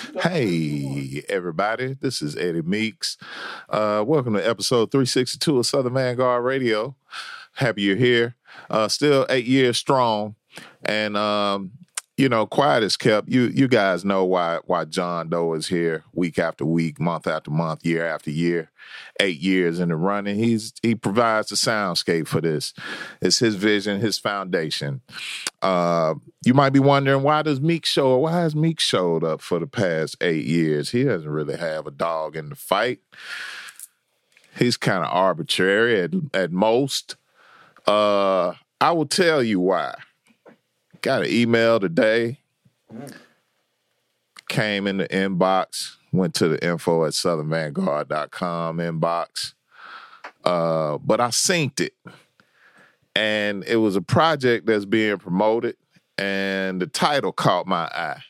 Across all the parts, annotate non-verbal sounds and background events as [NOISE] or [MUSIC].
Hey, everybody, this is Eddie Meeks. Uh, welcome to episode 362 of Southern Vangard Radio. Happy you're here. Uh, still eight years strong. And um, you know, quiet is kept. You you guys know why why John Doe is here week after week, month after month, year after year, eight years in the running. He's he provides the soundscape for this. It's his vision, his foundation. Uh, you might be wondering why does Meek show up why has Meek showed up for the past eight years? He doesn't really have a dog in the fight. He's kind of arbitrary at at most. Uh, I will tell you why. Got an email today. Came in the inbox. Went to the info at southernvangard.com inbox. Uh, but I synced it. And it was a project that's being promoted. And the title caught my eye.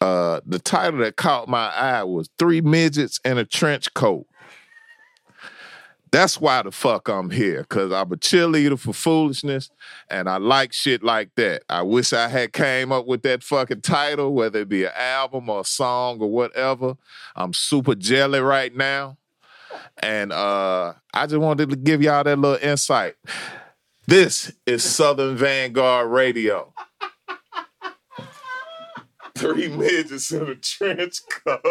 Uh, the title that caught my eye was Three Midgets in a Trench Coat. That's why the fuck I'm here, cause I'm a cheerleader for foolishness, and I like shit like that. I wish I had came up with that fucking title, whether it be an album or a song or whatever. I'm super jelly right now, and uh, I just wanted to give y'all that little insight. This is Southern Vangard Radio. Three midgets in a trench coat.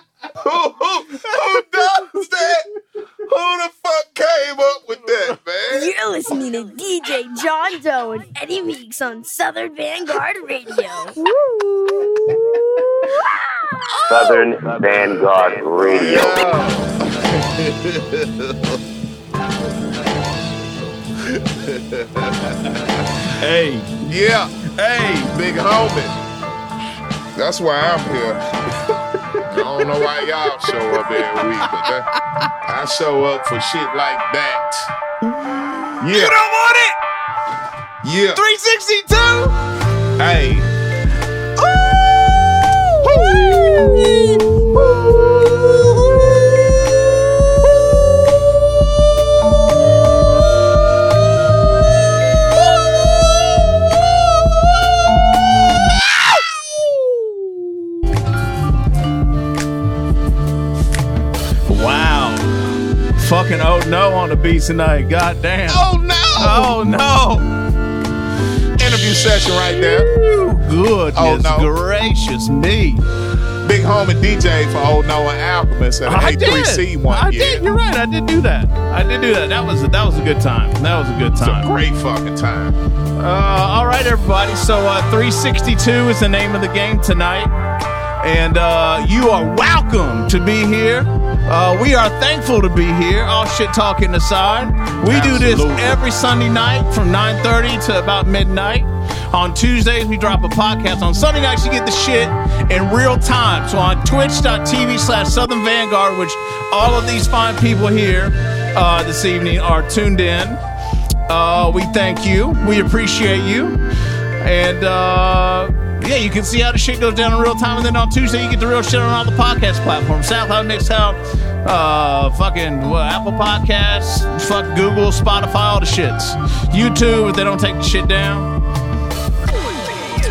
[LAUGHS] who, who, who does that? Who the fuck came up with that, man? You're listening to DJ John Doe and Eddie Meeks on Southern Vangard Radio. Southern Vangard Radio. Hey, Yeah, hey, big homie. That's why I'm here. I don't know why y'all show up every week, but that, I show up for shit like that. you don't want it? yeah. 362? Hey, Wow. Fucking oh no on the beat tonight. God damn. oh no! Oh no. Interview session right there. Ooh, Goodness Oh, no. gracious me. Big homie DJ for Old Noah Alchemist at I did. A3C one I year. did. You're right. I did do that. I did do that. That was that was a good time. That was a good It's a time. great fucking time. Uh, all right, everybody. So uh, 362 is the name of the game tonight, and uh, you are welcome to be here. Uh, we are thankful to be here. All shit talking aside, we do this every Sunday night from 9:30 to about midnight. On Tuesdays, we drop a podcast. On Sunday nights, you get the shit in real time. So on twitch.tv slash Southern Vangard, which all of these fine people here uh, this evening are tuned in. Uh, we thank you. We appreciate you. And uh, yeah, you can see how the shit goes down in real time. And then on Tuesday, you get the real shit on all the podcast platforms SoundCloud, Mixcloud, uh, fucking what, Apple Podcasts, fuck Google, Spotify, all the shits. YouTube, if they don't take the shit down.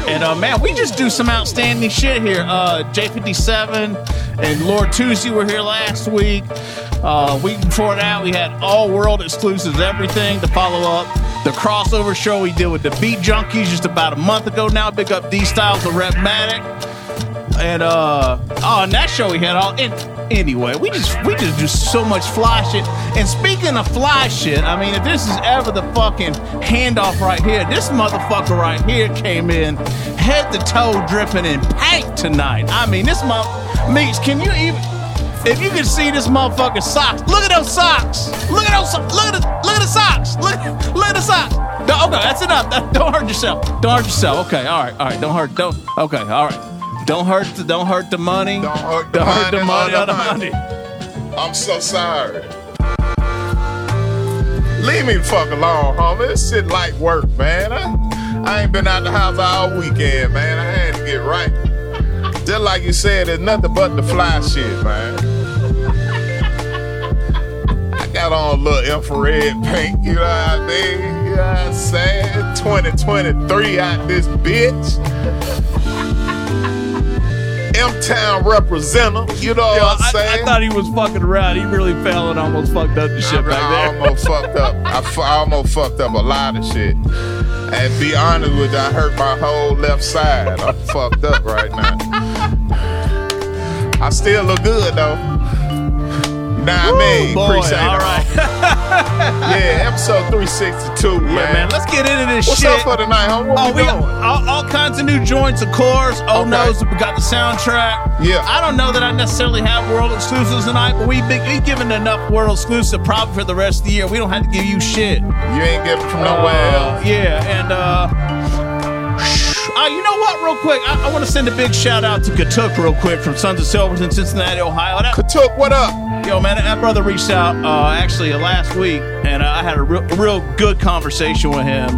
And uh, man, we just do some outstanding shit here. Uh, J57 and Lord Tuesday were here last week. Uh, week before that, we had all world exclusives, everything to follow up. The crossover show we did with the Beat Junkies just about a month ago now. Big up D Styles of Repmatic. And uh oh, and that show we had all and anyway, we just we just do so much fly shit. And speaking of fly shit, I mean if this is ever the fucking handoff right here, this motherfucker right here came in head to toe dripping in paint tonight. I mean this month Meeks, can you even if you can see this motherfucking socks, look at those socks. Look at those. Look at the. Look at the socks. Look. Look at the socks. No, okay, that's enough. That- [LAUGHS] Don't hurt yourself. Don't hurt yourself. Okay, all right, all right. Don't hurt. Don't. Okay, all right. Don't hurt. The, don't hurt the money. Don't hurt the Don't hurt the money money or or the money. money. I'm so sorry. Leave me the fuck alone, homie. This shit light work, man. I, I ain't been out the house all weekend, man. I had to get right. Just like you said, there's nothing but the fly shit, man. Got on a little infrared paint, you know what I mean? You know what I'm saying? 2023 out this bitch. M Town representative, you know Yo, what I'm I, saying? I thought he was fucking around. He really fell and almost fucked up the shit I, back I there. almost fucked up. I, fu- I almost fucked up a lot of shit. And be honest with you, I hurt my whole left side. I'm fucked up right now. I still look good though. Nah, I mean, Boy, appreciate all it. right. [LAUGHS] Yeah, episode 362, yeah, man. man. Let's get into this What's shit. up for tonight, homie? What Oh, we we got all, all kinds of new joints, of course. Oh Okay. knows we got the soundtrack. Yeah. I don't know that I necessarily have world exclusives tonight, but we big we given enough world exclusive probably for the rest of the year. We don't have to give you shit. You ain't getting from nowhere Uh, else. Yeah, and uh, uh, you know what? Real quick, I, I want to send a big shout out to Katuk real quick from Sons of Silvers in Cincinnati, Ohio. That, Katuk, what up? Yo, man, that brother reached out uh, actually last week, and uh, I had a real, real good conversation with him.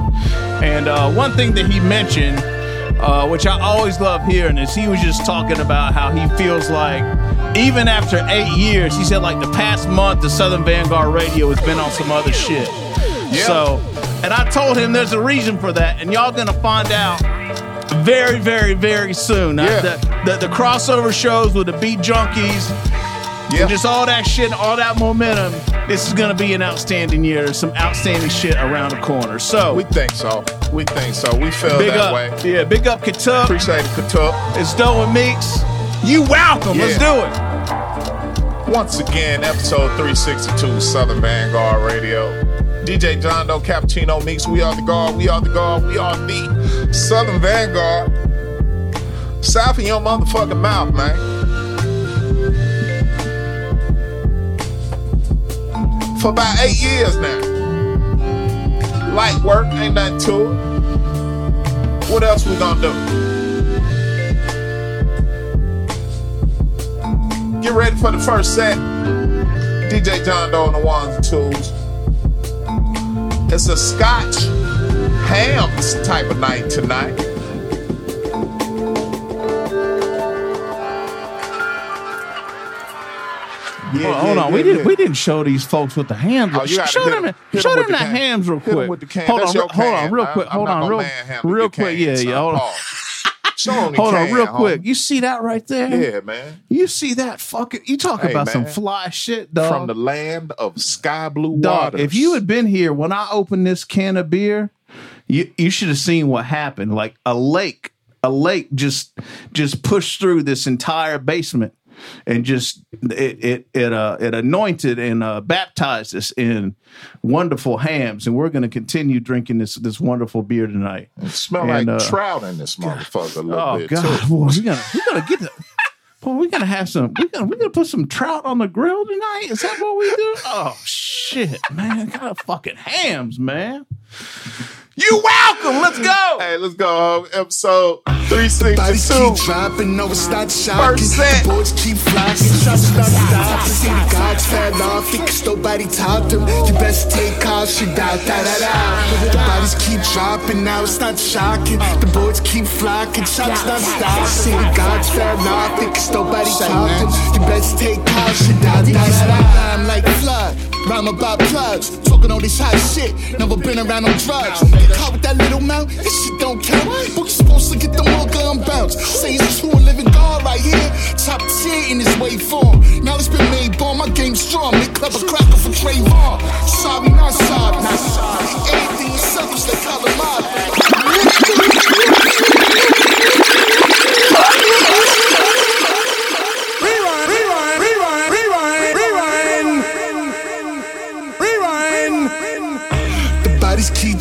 And uh, one thing that he mentioned, uh, which I always love hearing, is he was just talking about how he feels like, even after eight years, he said like the past month, the Southern Vangard Radio has been on some other shit. Yeah. So, and I told him there's a reason for that, and y'all gonna find out very, very, very soon. Yeah. The, the, the crossover shows with the Beat Junkies, Yeah. and just all that shit, all that momentum. This is gonna be an outstanding year. Some outstanding shit around the corner. So we think so. We think so. We feel big that up, way. yeah, big up Katuk. Appreciate it, Katuk. It's Doe and Meeks. You welcome. Let's do it. Once again, episode 362, Southern Vangard Radio. DJ John Doe, Cappuccino Meeks. We are the guard. We are the guard. We are the Southern Vangard. South of your motherfucking mouth, man. For about eight years now. Light work, ain't nothing to it. What else we gonna do? Get ready for the first set. DJ John Doe on the ones and twos. It's a Scotch Hamm's type of night tonight. Yeah, Hold on, hold on. we didn't we didn't show these folks with the Hamm's. Oh, show hit them, 'em- hit show 'em them the the Hamm's real quick. with the. Hold on, hold on, real quick. I'm Hold on, real, real quick. Yeah, yeah. Hold on, Pause. Show 'em hold on, real homie. quick. You see that right there? Yeah, man. You see that fucking? You talk Hey, about some fly shit, dog. From the land of sky blue Dog, waters. if you had been here when I opened this can of beer, you you should have seen what happened. Like a lake, a lake just just pushed through this entire basement and just it it it uh it anointed and uh baptized us in wonderful Hamm's, and we're gonna continue drinking this this wonderful beer tonight. It smell And, like uh, trout in this motherfucker a little Oh bit God, too. boy, we gotta we gotta get the. Boy, we gotta have some. We gotta we gotta put some trout on the grill tonight. Is that what we do? Oh shit, man! Got fucking Hamm's, man. You welcome. Let's go. Hey, let's go. homie. Episode Bodies 362. keep dropping, no, it's not shocking. First set. The boys keep flocking, shots stop stop. See the gods fell off, because nobody taught them. You best take caution, da da da da. The bodies keep dropping, now it's not shocking. The boys keep flocking, shots not stop. See the gods fell off, because nobody taught them. You best take caution, da da da da. I'm like flood. Rhyme about plugs, talking all this hot shit. Never been around on drugs. Caught with that little mouth, this shit don't count. Boy, you supposed to get the more gun bounce. Say it's true, a living God right here. Top tier in this wave form. Now it's been made born, my game strong. Make clever cracker for Trayvon. Sorry, not sorry, not sorry. Anything in circles, they call them mob.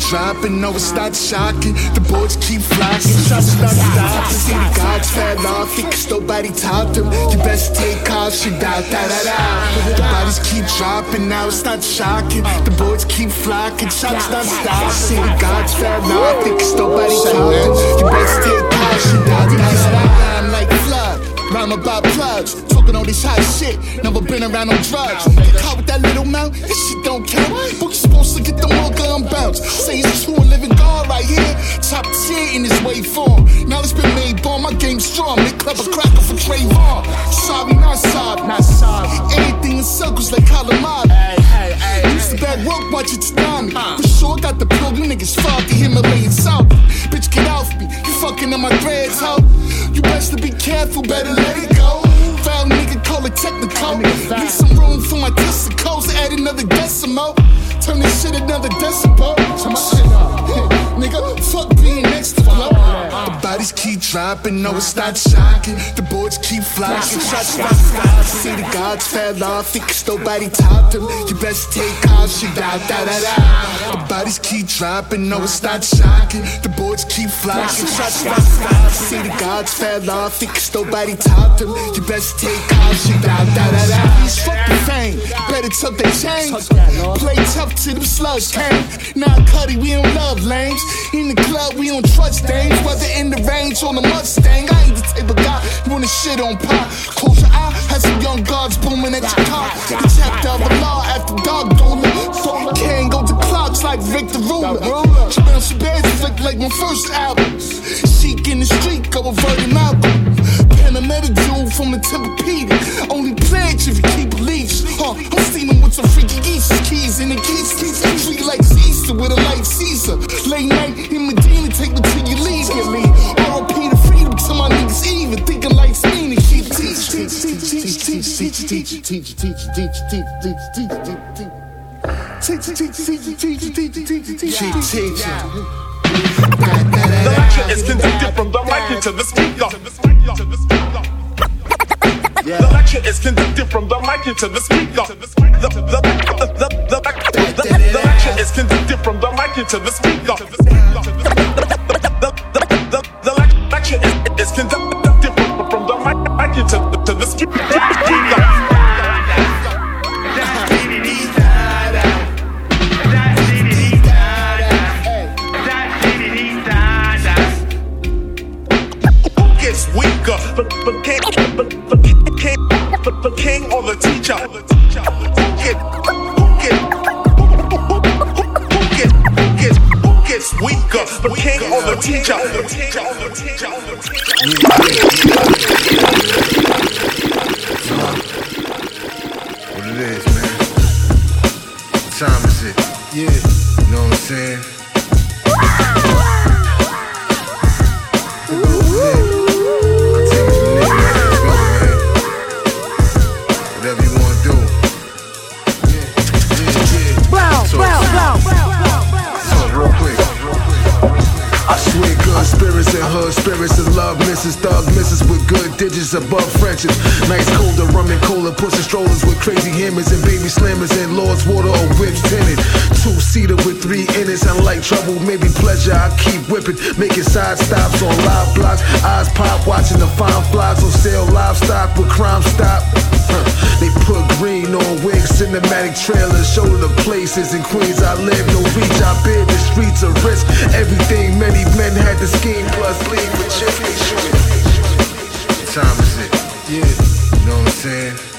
Dropping, no, it's not shocking. The boards keep flocking, shots not stop. See the gods fell off, because nobody taught them. You best take caution, da da da da. The bodies keep dropping, now it's not shocking. The boards keep flocking, shots not stop. See the gods fell off, because nobody taught them. You best take caution, da da da da. I'm like flood. Rhyme about plugs, all this hot shit. Never been around no drugs. Get caught with that little mouth, this shit don't count. Boy, you supposed to get the more gun bounce. Say it's true, a living God right here, top tier in his way form. Now it's been made bomb, my game strong. They clever cracker for Trayvon. Sorry, not sorry, not sorry. Anything in circles like Calamari. Hey, hey, hey. Used to bad work, watch it tsunami. For sure, got the plug, you niggas foggy, Himalayan South. Bitch, get off me, you fucking on my dreads, ho. You best to be careful, better let it go. Call it technical. Need some room for my testicles, add another decimal. Turn this shit another decibel. Turn my shit up. Nigga, fuck being next to flow. The bodies keep dropping, no, it's not shocking. The boards keep flocking. Shots stop, stop. See the gods fell off, because nobody topped them. You best take off, shit out, da da da. The bodies keep dropping, no, it's not shocking. The boards keep flocking. Shots stop, stop. See the gods fell off, because nobody topped them. You best take off, shit out, da da da. These fucking fame, better tuck they chains. Play tough to them slugs came. Now Cuddy, we don't love lames. In the club, we don't trust things. Whether in the range or the Mustang, I ain't the type of guy you wanna shit on pop. Close your eye, some young guards booming at your car. The chapter of the law after dark doula. So I can't go to clocks like Victor Ruler. Jamel Shabazz flick like my first album. Chic in the street, go a Virgin Malcolm. A jewel from the tip of Peter. Only pledge if you keep leash. Huh, I'm steaming with some freaky geese keys in the keys. keys. Treat like Easter with a light Caesar. Late night in Medina, take me till you leave. Me. ROP the freedom to my niggas even. Thinking life's mean and keep teaching. Teach, teach, teach, teach, teach, teach, teach, teach, teach, teach, teach, teach, teach, teach. Teach, teach, teach, teach, teach, teach, teach, teach, teach. The lecture is conducted from the mic into the speaker. The lecture is conducted from the mic into the speaker. The, the, the, the, the, the, lecture is conducted from the mic into the speaker. The, lecture is, conducted from, the mic, into to the speaker. For, for king or the teacher? Who get, who get, who, get, who gets, who gets weaker? For king or the teacher? What it is, man. What time is it? Yeah. You know what I'm saying? Digits above friendships. Nice colder rum and cola, pushing strollers with crazy hammers and baby slammers and Lord's water or whips tinted. Two seater with three innings, unlike trouble, maybe pleasure. I keep whipping, making side stops on live blocks. Eyes pop, watching the fine flies on sale livestock with crime stop. They put green on wigs, cinematic trailers, show the places in Queens I live. No reach, I bid the streets of risk. Everything many men had to scheme, plus leave with. What time is it? Yeah. You know what I'm saying?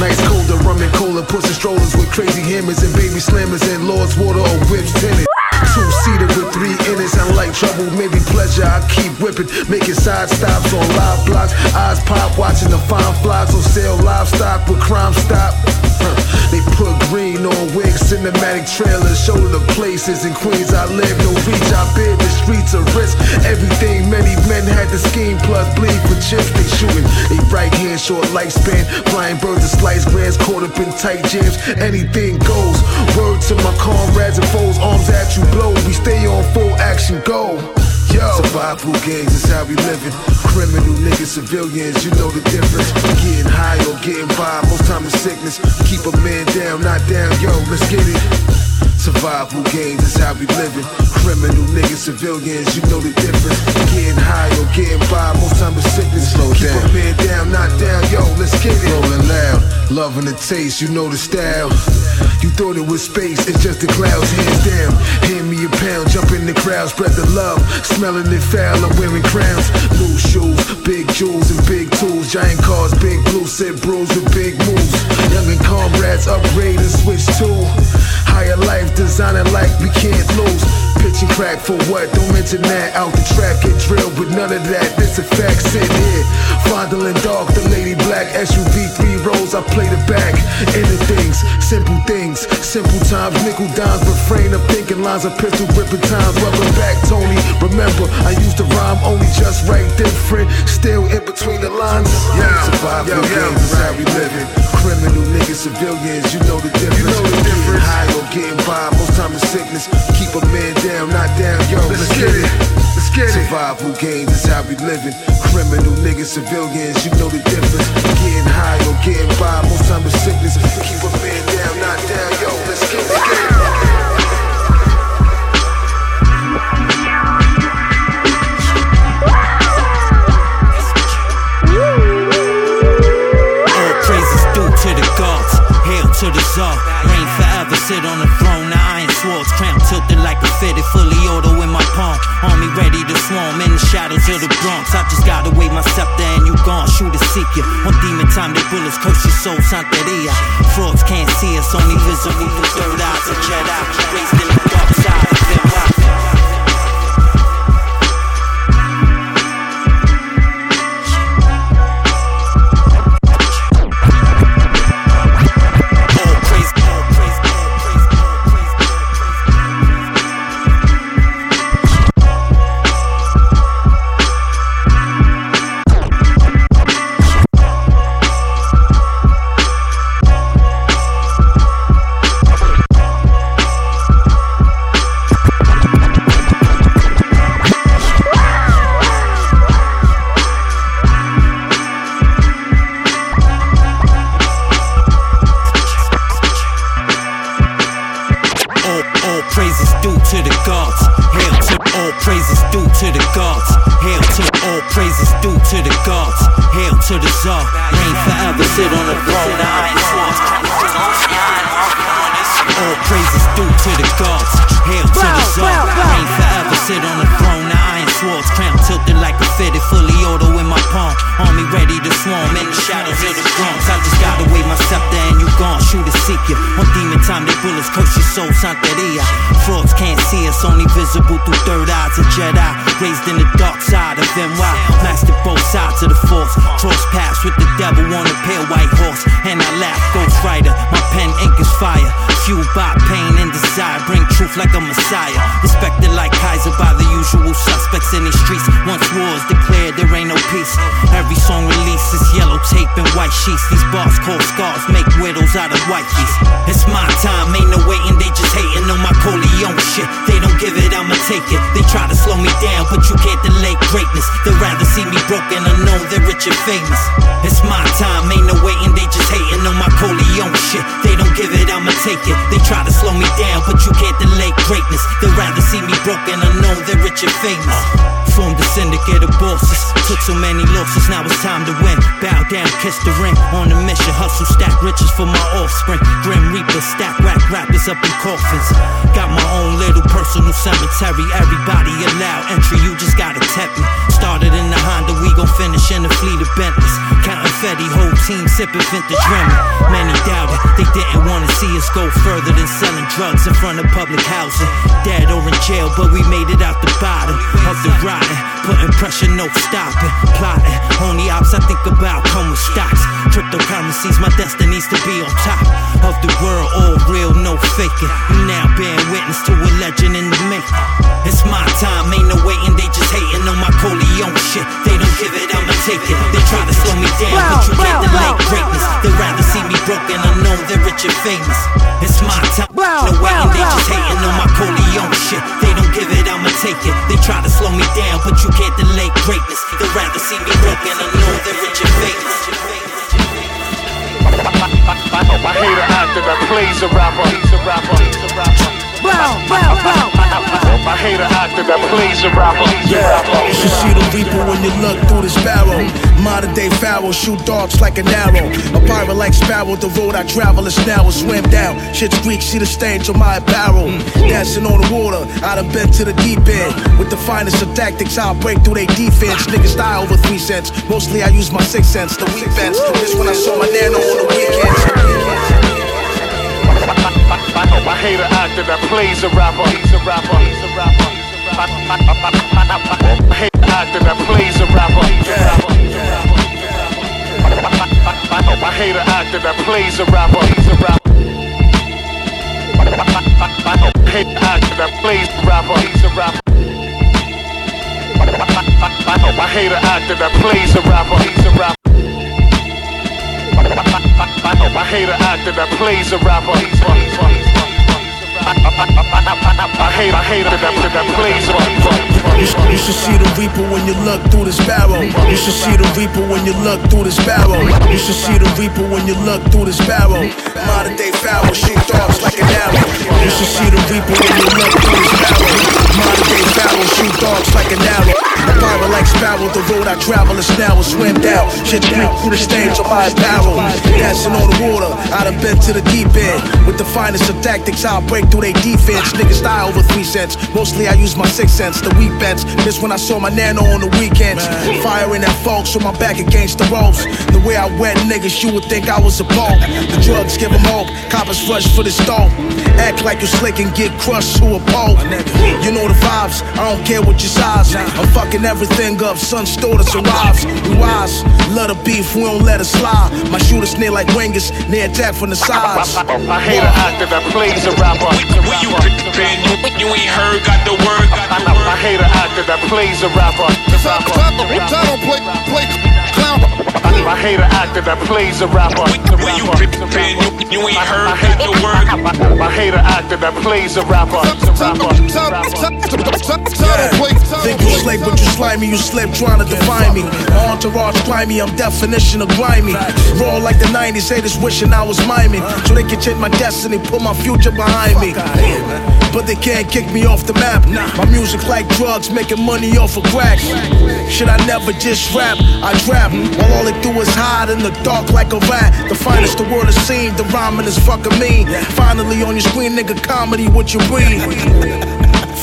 Nice colder rum and cola, pushing strollers with crazy hammers and baby slammers and Lord's water or whips tinted. Two seater with three innings, like trouble, maybe pleasure. I keep whipping, making side stops on live blocks. Eyes pop, watching the fine flies on sale livestock with crime stop. Huh. [LAUGHS] They put green on wigs, cinematic trailers, show the places in Queens I live. No reach, I bid the streets of risk. Everything many men had to scheme, plus bleed for chips they shooting. They right hand short lifespan. Flying birds and slice grands caught up in tight jams. Anything goes. Word to my comrades and foes, arms at you blow. We stay on full action, go. Yo. Survival games is how we living. Criminal niggas, civilians, you know the difference. Getting high or getting by, most time it's sickness. Keep a man down, not down, yo, let's get it. Survival games is how we living. Criminal niggas, civilians, you know the difference. Getting high or getting by, most time it's sickness. Slow Keep down. a man down, not down, yo, let's get it. Rolling loud, loving the taste, you know the style. You thought it was space, it's just the clouds, hands down. Hand me a pound, jump in the crowd, spread the love. Smelling it foul, I'm wearing crowns. Loose shoes, big jewels and big tools. Giant cars, big blue, sit bros with big moves. Young and comrades upgrade and switch to higher life, designing like we can't lose. Pitching crack for what? Don't mention that. Out the track, get drilled, but none of that. This a fact, sit here. Fondling dog, the lady black SUV, three rows, I play the back. Inner things, simple things, simple times, nickel dimes, refrain of thinking lines of pistol ripping times. Rubber back, Tony. Remember, I used to rhyme only just right, different. Still in between the lines. Yeah, survival games is how we living. Criminal niggas, civilians, you know the difference. You know the difference. High or getting by, most time it's sickness. Keep a man down, not down, yo. Let's, get it. Let's get it. Survival games is how we living. Criminal niggas, civilians, you know the difference. Getting high or getting by, most time it's sickness. Keep a man down, not down, yo. Let's get it. To the czar. Reign forever, sit on the throne. The iron swords, crown tilted like a fitted. Fully auto in my palm. Army ready to swarm in the shadows of the Bronx. I just gotta wave my scepter and you gone. Shoot a seek you. On demon time, they bullets curse your soul. Santeria. Frauds can't see us, only visible through third eyes. A Jedi raised All, all praises due to the gods. Hail to all praises due to the gods. Hail to all praises due to the gods. Hail to the czar. Reign forever, sit on the throne. The iron swords. All praises due to the gods. Hail to the czar. Reign forever, sit on the throne. The iron swords. Crown tilted like a fitted. Fully auto in my palm. Army ready to swarm in the shadows of the Bronx. I just gotta wave my scepter and you gone. Shoot a seek you. On demon time, they bullets curse your soul. Santeria. Frauds can't see us, only visible through third eyes. A Jedi raised in the dark side of NY. Mastered both sides of the force. Cross paths with the devil on a pale white horse. And I laugh, Ghost Rider. My pen ink is fire. Fueled by pain and desire. Bring truth like a messiah. Respected like Kaiser by the usual suspects in these streets. Once wars declared, there ain't no peace. Every song released is yellow tape and white sheets. These bars called scars make widows out of wifeys. It's my time, ain't no waiting, they just hating on my Corleone shit. They don't give it, I'ma take it. They try to slow me down, but you can't delay greatness. They'd rather see me broken unknown than rich and famous. It's my time, ain't no waiting, they just hating on my Corleone shit. They don't give it, I'ma take it. They try to slow me down, but you can't delay greatness. They'd rather see me broken unknown than rich and famous. Formed a syndicate of bosses. Took so many losses, now it's time to win. Bow down, kiss the ring. On a mission, hustle, stack riches for my offspring. Grim Reaper, stack whack rappers up in coffins. Got my own little personal cemetery. Everybody allowed entry, you just gotta tap me. Started in the Honda, we gon' finish in a fleet of Bentleys. Counting Fetty, whole team sipping vintage Remy. Many doubted, they didn't wanna see us go further than selling drugs in front of public housing. Dead or in jail, but we made it out the bottom of the rotten. Putting pressure, no stopping. Plotting, only ops I think about come with stocks. Cryptocurrencies, my destiny's to be on top of the world. All real, no faking. You now bearing witness to a legend in the making. It's my time, ain't no waiting, they just hating on my Corleone shit. They don't give it, I'ma take it. They try to slow me down, but you can't broke and unknown, they're rich and famous. It's my time. No waiting, they just hating on my Corleone shit. They don't give it, I'ma take it. They try to slow me down, but you can't delay greatness. They'd rather see me broke and unknown, they're rich and famous. I hate an actor that plays a rapper. He's a rapper. He's a rapper. Wow, wow, wow. I hate an actor that a rapper. Rapper. You should see the reaper when you look through this barrel. Modern day pharaoh, shoot dogs like an arrow. A pirate like sparrow, the road I travel is narrow. Swim down, shit's Greek, see the stains on my apparel. Dancing on the water, I done been to the deep end. With the finest of tactics, I'll break through their defense. Niggas die over three cents. Mostly I use my six cents, the weak fence. This when I saw my nano on the weekends. I hate an actor that plays a rapper. He's a rapper. He's a rapper. I hate an actor that plays a rapper. He's. I hate an actor that plays a rapper. He's a rapper. I hate an actor that plays a rapper. He's a rapper. I hate an actor that plays a rapper. He's a rapper. I hate an actor that plays a rapper. I hate, I hate that, that, that plays a rapper. You, should see the reaper when you look through this barrel. You should see the reaper when you look through this barrel. You should see the reaper when you look through this barrel. Modern day pharaoh, shoot dogs like an arrow. You should see the reaper when you look through this barrel. Modern day pharaoh, shoot dogs like an arrow. A pirate like sparrow, the road I travel is narrow. Swim down, shit Greek through the stains on my apparel. Dancing on the water, I done been to the deep end. With the finest of tactics, I'll break through their defense. Niggas die over three cents. Mostly I use my six cents, the weak bents. This when I saw my nano on the weekends. Firing at folks with my back against the ropes. The way I wet niggas, you would think I was a punk. The drugs give them hope, coppers rush for the dope. Act like you slick and get crushed to a pole. You know the vibes, I don't care what your size. I'm fucking everything up, son's daughters arrives. We wise, love the beef, we don't let it slide. My shooters near like wingers, near attack from the sides. I hate an actor that plays a rapper. Where you been? You, you ain't heard, got the word, got the word. I hate an actor that plays a rapper. I hate an actor that plays a rapper. Where you been? You, you ain't heard, got the word. I hate an actor that plays a rapper. Think you slick, but you slimy, you slip trying to define me. My entourage grimy, I'm definition of grimy. Raw like the 90s, haters wishing I was miming. So they can change my destiny, put my future behind me. But they can't kick me off the map. My music like drugs, making money off of crack. Should I never just rap? I trap, while all they do is hide in the dark like a rat. The finest the world has seen, the rhyming is fucking mean. Finally on your screen, nigga, comedy, what you breathe.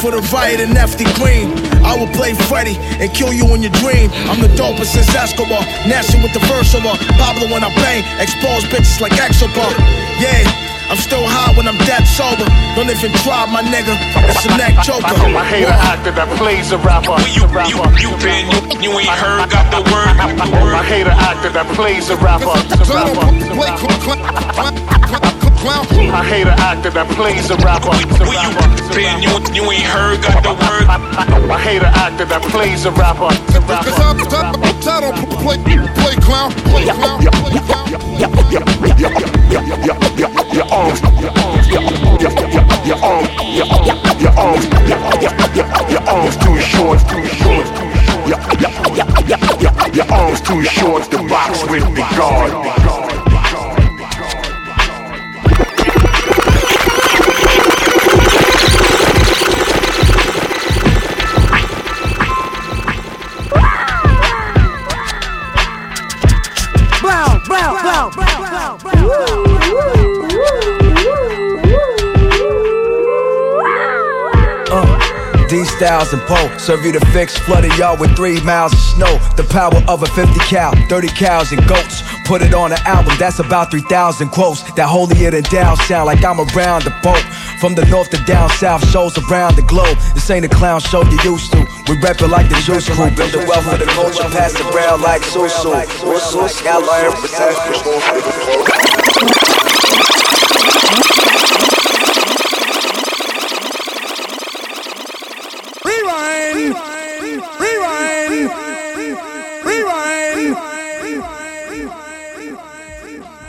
For the riot and FD Green, I will play Freddy and kill you in your dream. I'm the dopest since Escobar, nasty with the verse over. Pablo when I bang, expose bitches like Exobar. Yeah. I'm still high when I'm dead sober. Don't even try, my nigga. It's a neck choker. I hate an actor that plays a rapper. Where you, you, you been? You, you ain't heard, got the word, got the word. I hate an actor that plays a rapper. I hate an actor that plays a rapper. Where you been? You, you ain't heard, got the word. I hate an actor that plays a rapper. Play clown, play clown, play clown. Your arms, your arms, your arms, your arms, your arms, too short, too short, too short. Your, your, your, your, your arms too short to box with the guard. D Styles and Poe serve you the fix, flooded y'all with three miles of snow. The power of a 50 cow, 30 cows and goats. Put it on an album, that's about 3,000 quotes. That holier than down sound like I'm around the boat. From the north to down south, shows around the globe. This ain't a clown show you used to. We rep it like the juice crew, build the wealth of the culture, pass it around like Susu. Susu, I learned Rewind. Rewind.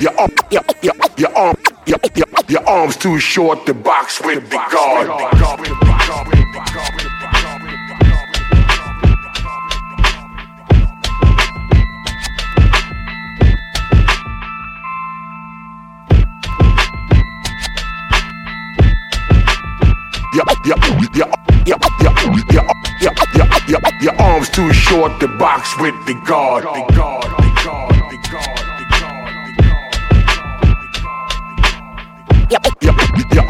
Rewind. Your your, your, your, arm, your, your, your arms too short to box with the guard. Your, your, your, your arms too short to box with. The guard, the guard,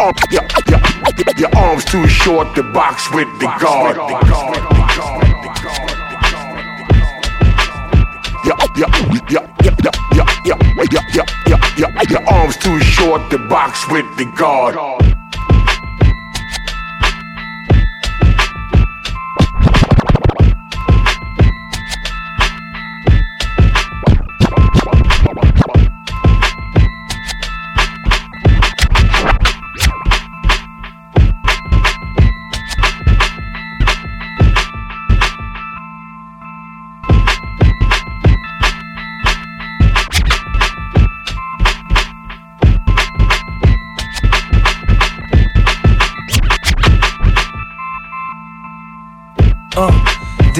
Your, your, your, your, arms too short to box with the guard. The your, your, your, your, your, your, your, your, your arms too short to box with the guard.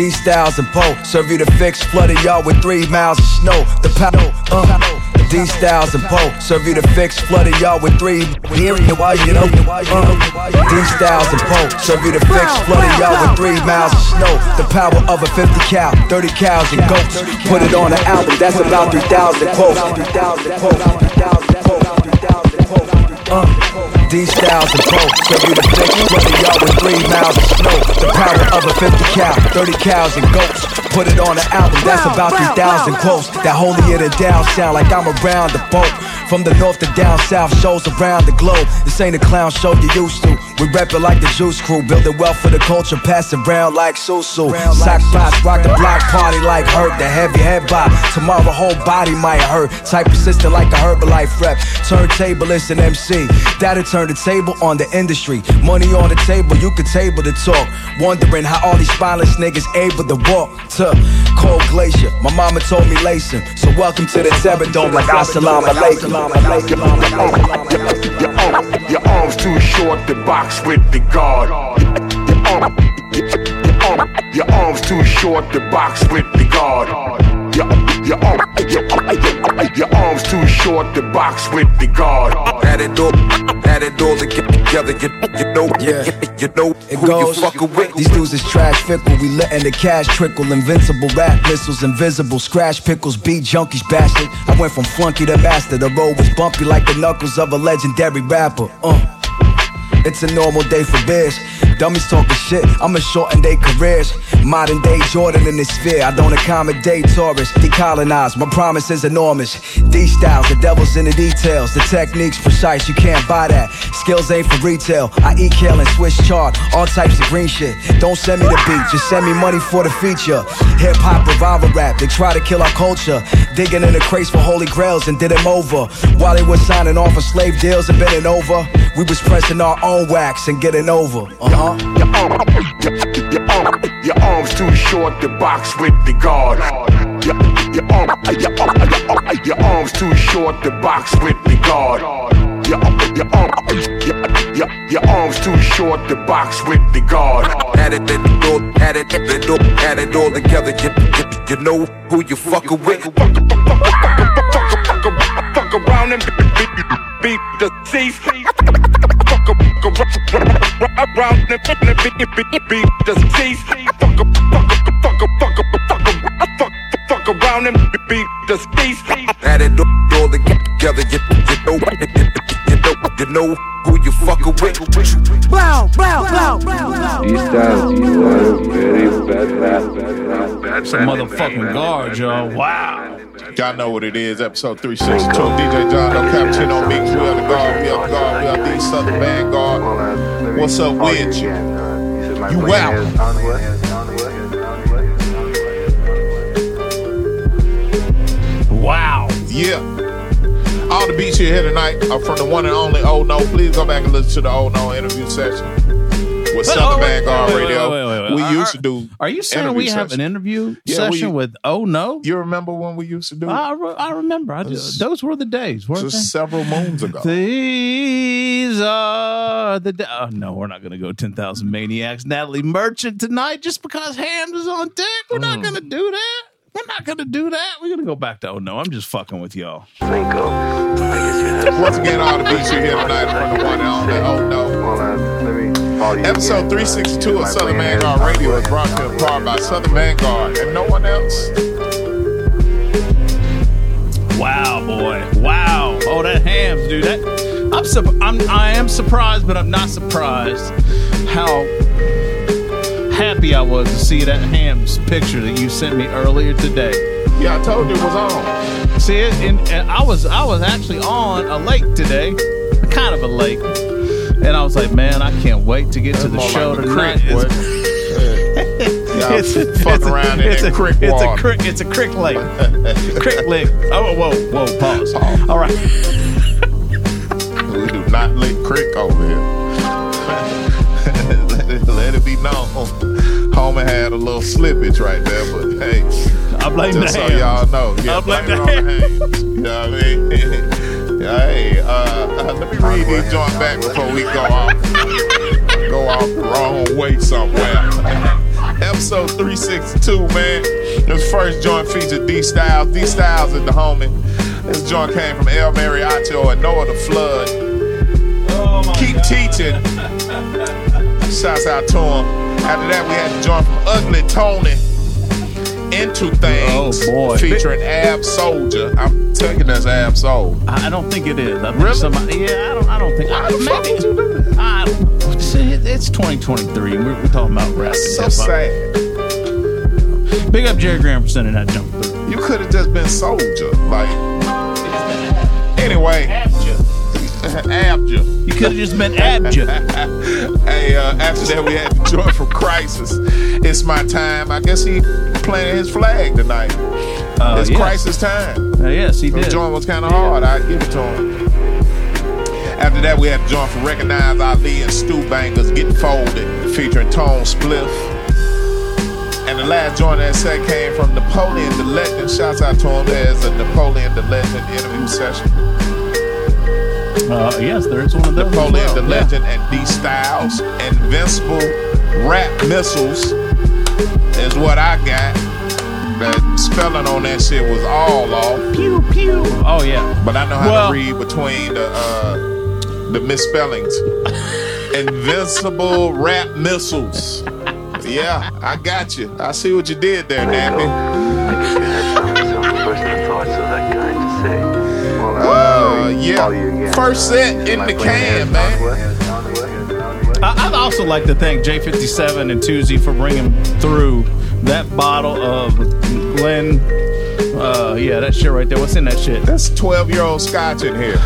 D Styles and Poe serve you the fix, flooded y'all with three miles of snow. The power, uh, D Styles and Poe serve you the fix, flooded y'all with three. Hearing it while you know, uh, D Styles and Poe serve you the fix, flooded y'all with three miles of snow. The power of a 50 cal, 30 cows and goats. Put it on an album, that's about 3,000 quotes. Uh, D Styles and Poe serve you the fix, flooded y'all with three miles of snow. The power of a 50 cal, 30 cows and goats. Put it on an album, that's about 3,000 quotes. That holier than down sound like I'm around the boat. From the north to down south, shows around the globe. This ain't a clown show you used to. We rep it like the Juice Crew, building wealth for the culture, pass it round like Susu. Sock box, rock the block, party like hurt. The heavy head bop, tomorrow whole body might hurt. Type persistent like a Herbalife rep. Turntablist and MC, that'll turn the table on the industry. Money on the table, you can table the talk. Wondering how all these spineless niggas able to walk to cold glacier. My mama told me him, so welcome to the Terror Dome like Assalamu alaikum. Your, arms too short to box with the guard. Your, arm, your, your, arm, your arms too short to box with the guard. Your, your, your, your, your arms too short to box with the guard. Add it all, add it all together. You, you know, Yeah. you, you know It goes. you fucking with. These dudes is trash fickle. We letting the cash trickle. Invincible rap missiles, invisible scratch pickles. Beat junkies, bastard. I went from flunky to master. The road was bumpy like the knuckles of a legendary rapper. Uh. It's a normal day for bears. Dummies talking shit, I'ma shorten their careers. Modern day Jordan in this sphere. I don't accommodate tourists. Decolonize, my promise is enormous. These styles, the devil's in the details. The technique's precise, you can't buy that. Skills ain't for retail. I eat kale and Swiss chard, all types of green shit. Don't send me the beat, just send me money for the feature. Hip hop revival rap, they try to kill our culture. Digging in the crates for holy grails and did them over. While they was signing off for slave deals and bending over, we was pressing our own wax and getting over. Uh huh. Your, arm, your, your, your arms too short to box with the guard. Your, your, your, your, your arms too short to box with the guard. Your, your, your, your, your arms too short to box with the guard. Add it, add it all, add it, add it all, add it all together. You, you, you know who you fucking with. I fuck around and beat, beat the thief. Fuck around and beat, the thief. Fuck fuck fuck fuck fuck fuck around and beat the thief. Add it all, together. You, you know, know, you know who you fucking with. Blow, blow, blow, blow. These styles, you are very bad, bad, bad, bad, Some motherfucking guard, yo. Wow. Y'all know what it is. Episode 362. DJ John, no Cappuccino Meeks. We are the guard. We are the guard. We are the Southern Vangard. What's up with you? You out. Wow. Yeah. All the beats you hear tonight are from the one and only Oh No. Please go back and listen to the Oh No interview session with Southern oh, Vangard wait, wait, Radio. wait, We Are- used to do. Are you saying we have sessions. an interview Yeah, we- session with Oh No? You remember when we used to do? I, re- I remember. I just, those were the days. weren't Just they? several moons ago. These are the da- oh, no, we're not going to go ten thousand maniacs. Natalie Merchant tonight just because Hamm's is on deck. We're not Mm. going to do that. We're not going to do that. We're going to go back to oh no. I'm just fucking with y'all. Once again, all the beats you hear tonight are from the one and only Oh No. Episode 362 of Southern Vangard Radio is brought to you in part by Southern Vangard and no one else. Wow, boy. Wow. Oh, that Hamm's, dude. That I'm, sup- I'm I am surprised, but I'm not surprised how happy I was to see that Hamm's picture that you sent me earlier today. Yeah, I told you it was on. See it, and, and I was I was actually on a lake today, kind of a lake, and I was like, man, I can't wait to get to the show like the tonight. creek. It's- fuck around in it's that a, creek it's a creek. It's a creek lake. creek [LAUGHS] lake. Oh, whoa, whoa, pause. All right. [LAUGHS] We do not lick creek over here. Let, it, be known. [LAUGHS] Homer had a little slippage right there, but hey, I blame just the so Hamm's. y'all know. Yeah, I blame blame the it on the hands. You know what I mean? [LAUGHS] yeah, hey, uh, uh, let me read these joint back before we go off. Go off the wrong way somewhere. Episode 362, man. This first joint featured D-Styles. D Styles is the homie. This joint came from EL Maryacho and Nowaah the Flood. Keep teaching. [LAUGHS] Shouts out to him. After that, we had to joint from Ugly Tony. Into Things. Oh, boy. Featuring AbSoulJah. I'm taking that's Ab Soul. I don't think it is. I think Really? somebody. Yeah, I don't. I don't think. Why I, the fuck maybe. you do that? I. It's, it's 2023, we're, we're talking about rap. So sad. Big up Jerry Graham for sending that jump through. You could have just been Soldier. Like, anyway. Abja. You could have just been Abja. [LAUGHS] hey, uh, after that, we had the joy from Crisis. It's my time. I guess he planted his flag tonight. Uh, it's yes. Crisis time. Uh, yes, he The did. joint was kind of hard. I give it to him. After that, we had the joint from Recognize Ali and Stu Bangas Getting Folded, featuring Tone Spliff. And the last joint that set came from Napoleon Da Legend. Shouts out to him. as a Napoleon Da Legend interview session. Uh, yes, there is one of those. as Napoleon well. the Yeah. Legend and D-Styles. Invincible Rap Missiles is what I got. The spelling on that shit was all off. Pew pew. Oh yeah. But I know how Well- to read between the uh, the misspellings. Invincible rap missiles. Yeah, I got you. I see what you did there, Nappy. Some personal thoughts of that kind to say. Well, uh, yeah. First set in the can, man. I'd also like to thank J57 and Tuesday for bringing through that bottle of Glen. Uh, yeah, that shit right there. What's in that shit? That's 12 year old scotch in here.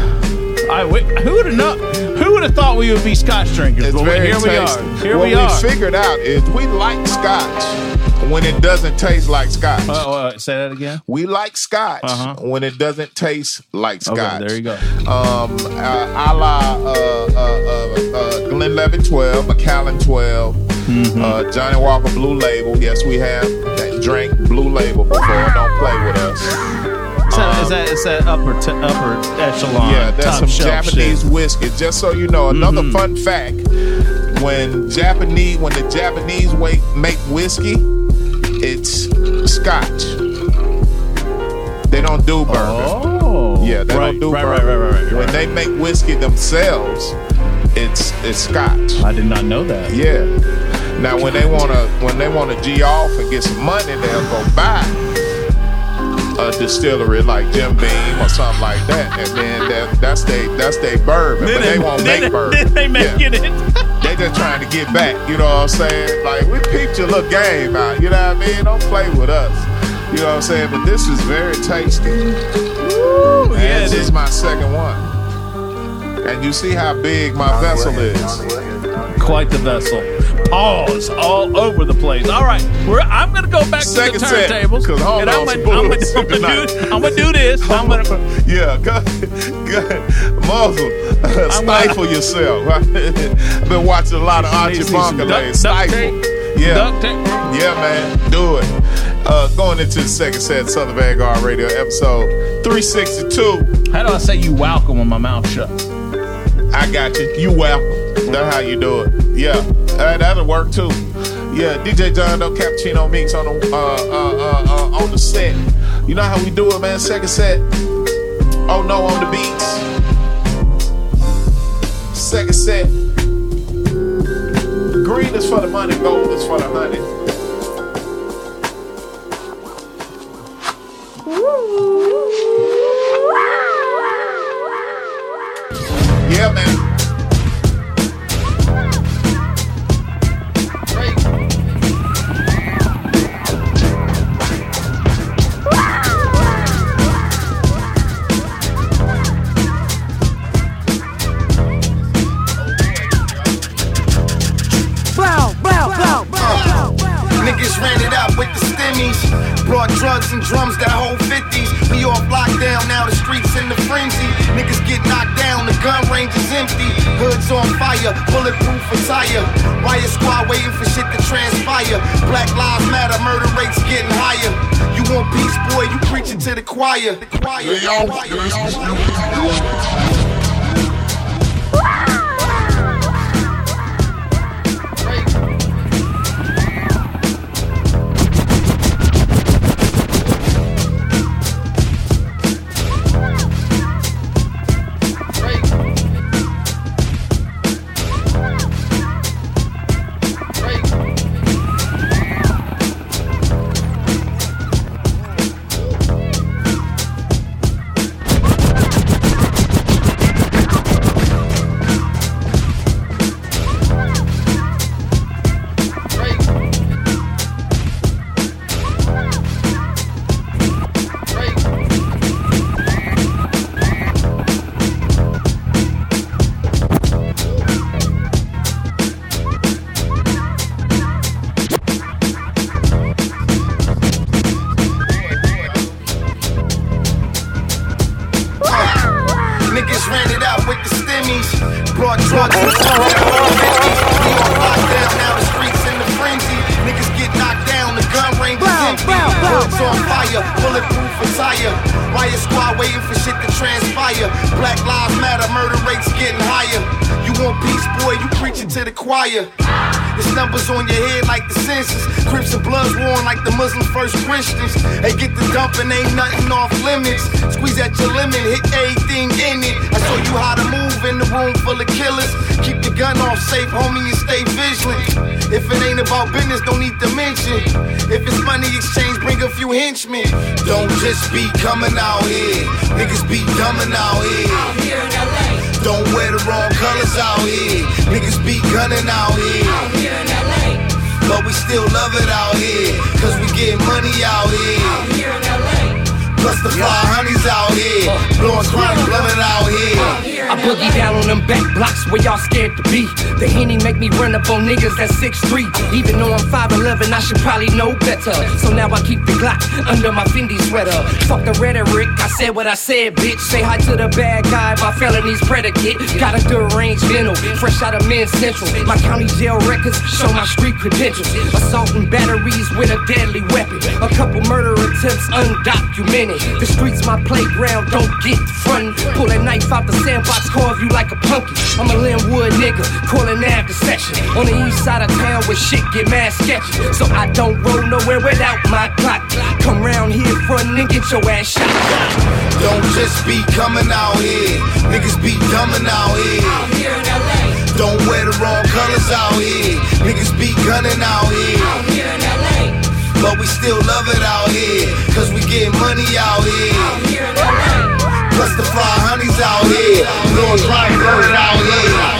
I wait, who would have not? Who would have thought we would be Scotch drinkers? It's But very here we are. Here what we are. figured out is we like scotch when it doesn't taste like scotch. Oh, uh, say that again. We like scotch Uh-huh. when it doesn't taste like Okay, scotch. there you go. Um, uh, a la uh, uh, uh, uh, Glenlivet 12, Macallan 12, Mm-hmm. uh, Johnnie Walker Blue Label. Yes, we have that drink Blue Label before. Don't play with us. Is that, is that, is that upper t- upper echelon? Yeah, that's some Japanese shit? whiskey. Just so you know, another Mhm. fun fact: when Japanese, when the Japanese wake, make whiskey, it's Scotch. They don't do bourbon. Oh, Yeah, they right, don't do right, right, bourbon. right, right, right, When right. they make whiskey themselves, it's it's Scotch. I did not know that. Yeah. Now when they wanna when they wanna g off and get some money, they'll go buy a distillery like Jim Beam or something like that, and then that, that's they that's they bourbon, but they won't then, make bourbon. [LAUGHS] Then they make Yeah. it. They just trying to get back. You know what I'm saying? Like we peeped your little game out. You know what I mean? Don't play with us. You know what I'm saying? But this is very tasty. Ooh, yeah, this it is is. my second one. And you see how big my vessel is. Quite the vessel. Pause all over the place. All right, we're, I'm gonna go back Second to the turntables, 'cause hold and I'm on, gonna, some I'm, gonna, bullshit I'm, gonna tonight. do, gonna do this. I'm gonna. Yeah, go, [LAUGHS] go, muzzle, [LAUGHS] stifle yourself. [LAUGHS] I've been watching a lot of Archie Need to see some Bunker lately. Stifle. Yeah. Yeah, man. Do it. Uh, going into the second set, Southern Vangard Radio, episode 362. How do I say you welcome with my mouth shut? I got you. You welcome. That's how you do it. Yeah. Uh, that'll work too. Yeah, DJ Jon Doe Cappuccino Meeks on the uh, uh, uh, uh, on the set. You know how we do it, man. Second set. Oh no, on the beats. Second set. Green is for the money, gold is for the honey. Niggas that's 6'3. Even though I'm 5'11, I should probably know better. So now I keep the Glock under my Fendi sweater. Fuck the rhetoric, I said what I said, bitch. Say hi to the bad guy, my felonies predicate. Got a deranged mental, fresh out of men's central. My county jail records show my street credentials. Assault and batteries with a deadly weapon. A couple murder attempts undocumented. The streets my playground, don't get front. Pull that knife out the sandbox, carve you like a pumpkin. I'm a Linwood nigga, calling after session. On the east side of town where shit get mad sketchy. So I don't roll nowhere without my clock. Come round here front and get your ass shot. Don't just be coming out here. Niggas be dumbing out here. Out here in LA. Don't wear the wrong colors out here. Niggas be gunning out here. Out here in LA. But we still love it out here. Cause we get money out here. Plus the fly honeys out here. Blowing chronic blunt out here.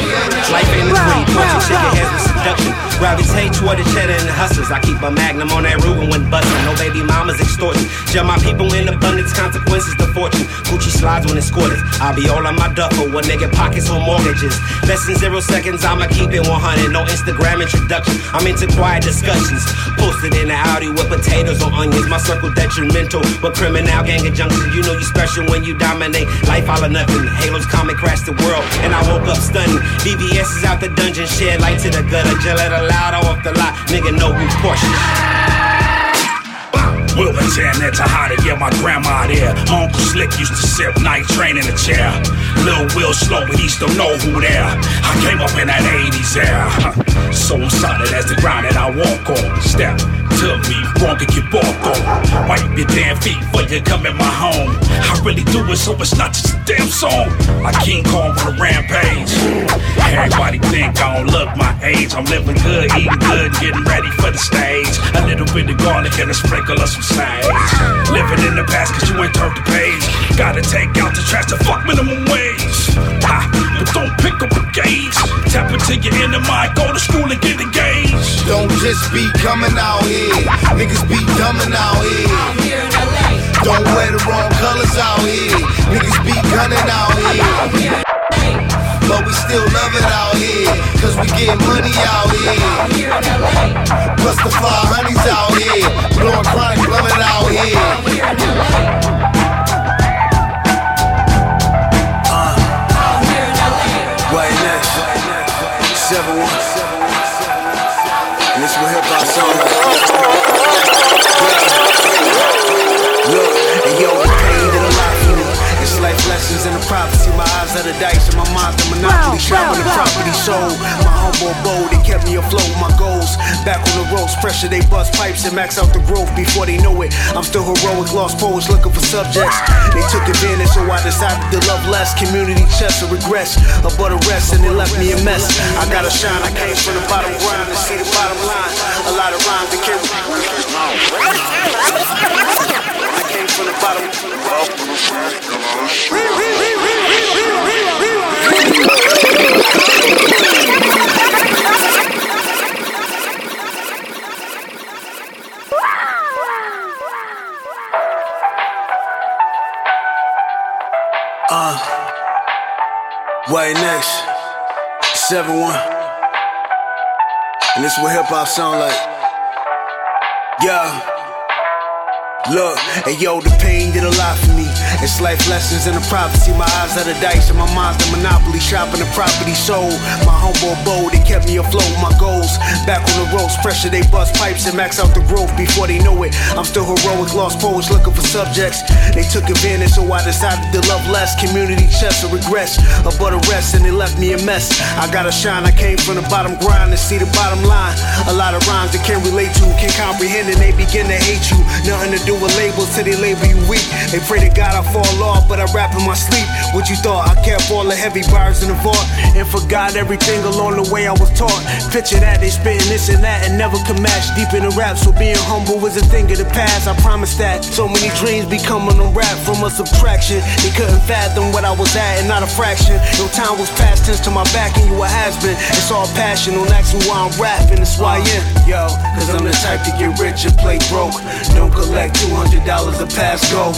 Life ain't a free punching chicken heads with seduction. Gravitate toward the cheddar and the hustlers. I keep a magnum on that Ruben when bustin'. No baby mamas extorting. Jump my people in abundance, consequences to fortune. Gucci slides when it's quarters. I'll be all on my duffel, one nigga pockets on mortgages. Less than zero seconds, I'ma keep it 100. No Instagram introduction, I'm into quiet discussions. Posted in the Audi with potatoes or onions. My circle detrimental, but criminal gang injunction. You know you special when you dominate. Life all or nothing. Halos comic crash the world, and I woke up stunning. BBS is out the dungeon, shed light to the gutter. Gillette allowed off the lot. Nigga a yeah, my grandma there. My Uncle Slick used to sip night train in a chair. Lil Will slow, but he still know who there. I came up in that 80s era. [LAUGHS] So I'm solid as the ground that I walk on. Step to me, wrong and get walk on. Wipe your damn feet before you come in my home. I really do it, so it's not just a damn song. Like King Kong on a rampage. Everybody think I don't look my age. I'm living good, eating good, getting ready for the stage. A little bit of garlic and a sprinkle of some sage. Living in the past cause you ain't turned the page. Gotta take out the trash to fuck minimum wage. Ha, but don't pick up gauge. Tap into your inner mind, go to school and get engaged. Don't just be coming out here. Niggas be dumbing out here. Out here in LA. Don't wear the wrong colors out here. Niggas be gunning out here. But we still love it out here. Cause we get money out here. Plus the fly honeys out here. Blowing chronic, blowing out here. What It's life and the prophecy. My eyes are the dice and my mind the monopoly. Shopping the property sold. My humble abode, they kept me afloat my goals. Back on the ropes, pressure, they bust pipes and max out the growth before they know it. I'm still heroic, lost poets looking for subjects. They took advantage, so I decided to love less. Community chest or regrets, a butter rest, and they left me a mess. I gotta shine, I came from the bottom grind to see the bottom line. A lot of rhymes that can't. From the bottom. Uh, White next, seven one, and this is what hip hop sound like. Yeah. Look, and yo, the pain did a lot for me. It's life lessons and the prophecy. My eyes are the dice and my mind's the monopoly. Shopping the property sold. My humble abode, they kept me afloat my goals. Back on the ropes, pressure, they bust pipes and max out the growth before they know it. I'm still heroic, lost poets looking for subjects. They took advantage, so I decided to love less. Community chest or regrets. A butter rest and they left me a mess. I gotta shine, I came from the bottom grind to see the bottom line. A lot of rhymes that can't relate to, can't comprehend, and they begin to hate you. Nothing to do with labels till they label you weak. They pray to God I fall off, but I rap in my sleep. What you thought? I kept all the heavy bars in the vault and forgot everything along the way I was taught. Picture that, they spitting this and that and never could match deep in the rap. So being humble was a thing of the past. I promise that. So many dreams be coming on rap from a subtraction. They couldn't fathom what I was at and not a fraction. No time was past tense to my back and you a has been. It's all passion. Don't ask me why I'm rapping. It's why I am. Yo, cause I'm the type to get rich and play broke. Don't collect $200 a pass go.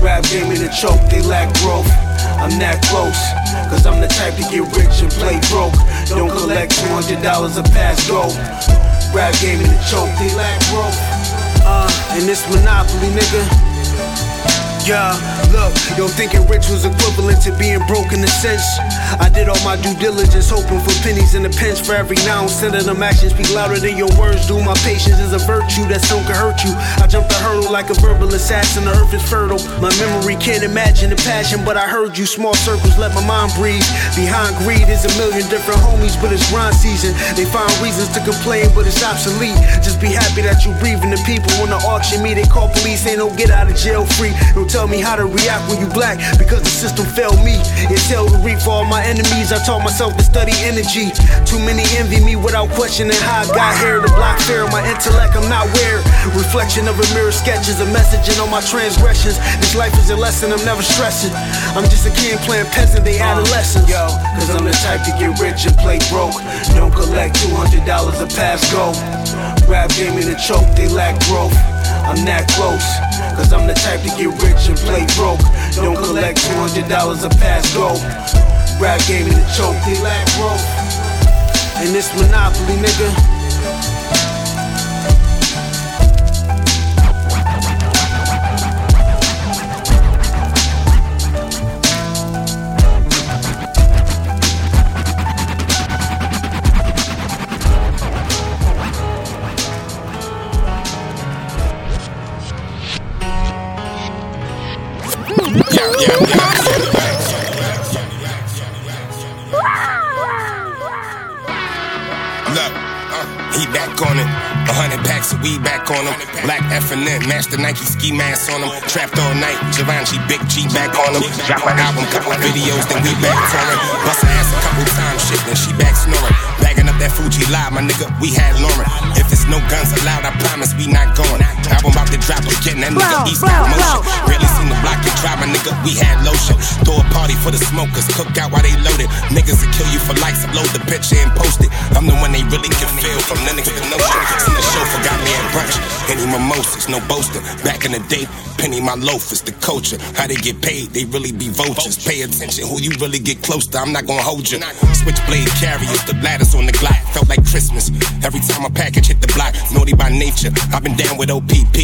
Rap game in the choke, they lack growth. I'm that close, cause I'm the type to get rich and play broke. Don't collect $200 a pass go. Rap game in the choke, they lack growth. Uh, and this monopoly, nigga. Yeah, look, yo, thinking rich was equivalent to being broke in a sense. I did all my due diligence, hoping for pennies in the pence for every noun. Sending them actions speak louder than your words do. My patience is a virtue that soon can hurt you. I jumped the hurdle like a verbal assassin. The earth is fertile. My memory can't imagine the passion, but I heard you. Small circles, let my mind breathe. Behind greed is a million different homies, but it's grind season. They find reasons to complain, but it's obsolete. Just be happy that you breathing. The people when the auction me, they call police. Ain't no get out of jail free. Tell me how to react when you black because the system failed me. It's hell to reap for all my enemies. I taught myself to study energy. Too many envy me without questioning how I got here. The block fear my intellect, I'm not weird. Reflection of a mirror sketches, a messaging on my transgressions. This life is a lesson, I'm never stressing. I'm just a kid playing peasant, they adolescents. Yo, cause I'm the type to get rich and play broke. Don't collect $200 a pass go. Rap game in the choke, they lack growth. I'm that close, Cause I'm the type to get rich and play broke. Don't collect $200 a pass go. Rap game in the choke, they lack growth. And this monopoly, nigga. Look, uh, he back on it. A hundred packs of weed back on him. Black F and N, Master Nike ski mask on him. Trapped all night, Givenchy Big G back on him. Drop an album, couple videos, then we back touring. Bust her ass a couple times, shit, then she back snoring. Bagging up that Fuji live, my nigga, we had Lauren. If no guns allowed, I promise we not going. Album about to drop again, that nigga East got motion. Rarely seen the block get dry, my nigga, we had lotion. Throw a party for the smokers, cook out while they loaded. Niggas will kill you for likes, upload the picture and post it. I'm the one they really can feel from the niggas to notion. Seen the show, forgot me at brunch. Any mimosas, no boasting. Back in the day, penny my loaf is the culture. How they get paid, they really be vultures. Pay attention, who you really get close to, I'm not gonna hold you. Switchblade carriers, the ladders on the Glock. Felt like Christmas. Every time a package hit the naughty by nature. I've been down with OPP.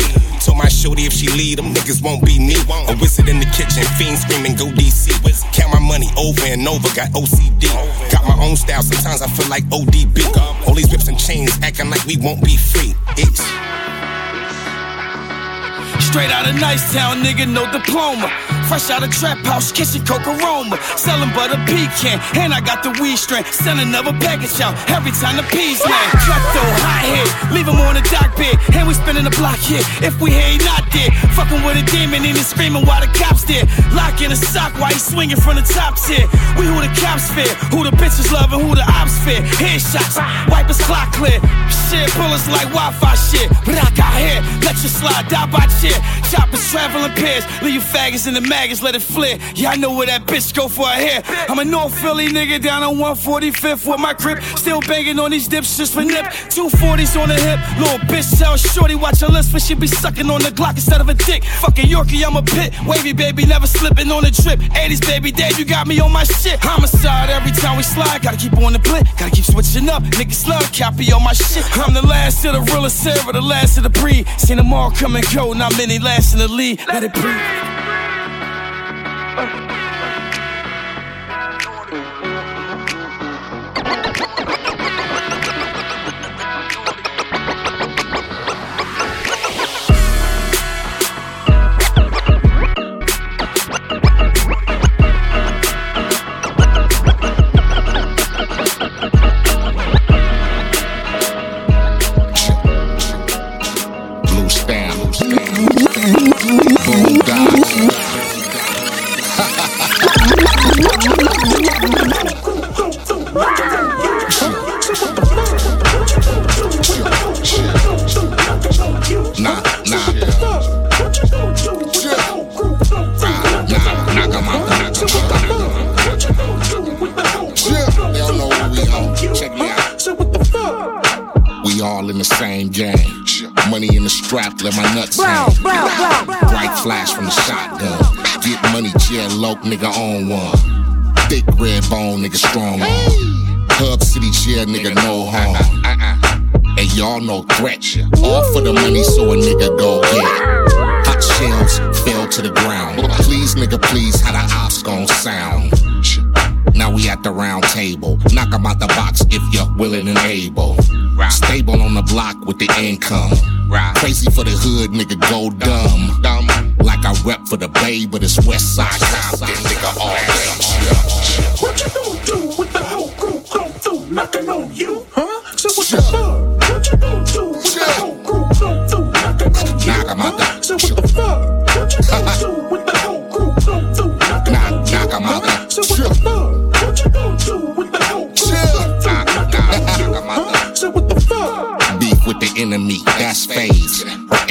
Told my shorty if she lead, them niggas won't be me. A wizard in the kitchen, fiend screaming, go DC. Count my money over and over, got OCD. Got my own style, sometimes I feel like ODB. All these whips and chains acting like we won't be free. It's Straight out of Nicetown, nigga, no diploma. Fresh out of trap house, kissing coke aroma. Selling butter pecan, and I got the weed strain. Send another package out every time the peas land. Klepto, hot hit, leave him on the dock bed. And we spinning the block here. If we he not there. Fucking with a demon and he screaming while the cops there. Lock in a sock while he swinging from the top tier. We who the cops fear, who the bitches love and who the ops fear. Headshots, wipe his clock clear. Shit, bullets like Wi-Fi shit. But I got here, let you slide, die by chair. Choppers traveling pairs, leave you faggots in the maggots, let it flare. Yeah, I know where that bitch go for a hair. I'm a North Philly nigga down on 145th with my grip. Still banging on these dips just for nip. 240s on the hip, little bitch tell shorty watch her list when she be sucking on the Glock instead of a dick. Fucking Yorkie, I'm a pit. Wavy baby, never slipping on the trip. 80s baby, Dave, you got me on my shit. Homicide every time we slide, gotta keep on the blip. Gotta keep switching up. Niggas love copy on my shit. I'm the last of the realest ever, the last of the breed. Seen them all come and go, not many last in the lead. Let it breathe. Blue same game. Money in the strap, let my nuts hang. Bright flash from the shotgun. Get money, jail loc, nigga on one. Thick red bone, nigga strong on. Hub City jail, nigga no harm. And y'all know threat. All for the money, so a nigga go get. Hot shells fell to the ground. Please, nigga, please, how the ops gon' sound? Now we at the round table. Knock 'em out the box if you're willing and able. Stable on the block with the income. Crazy for the hood, nigga, go dumb. Dumb. Like I rep for the Bay, but it's West Side Compton, nigga, all day. What you gonna do with the whole group come through knocking on you? Huh? So what the fuck?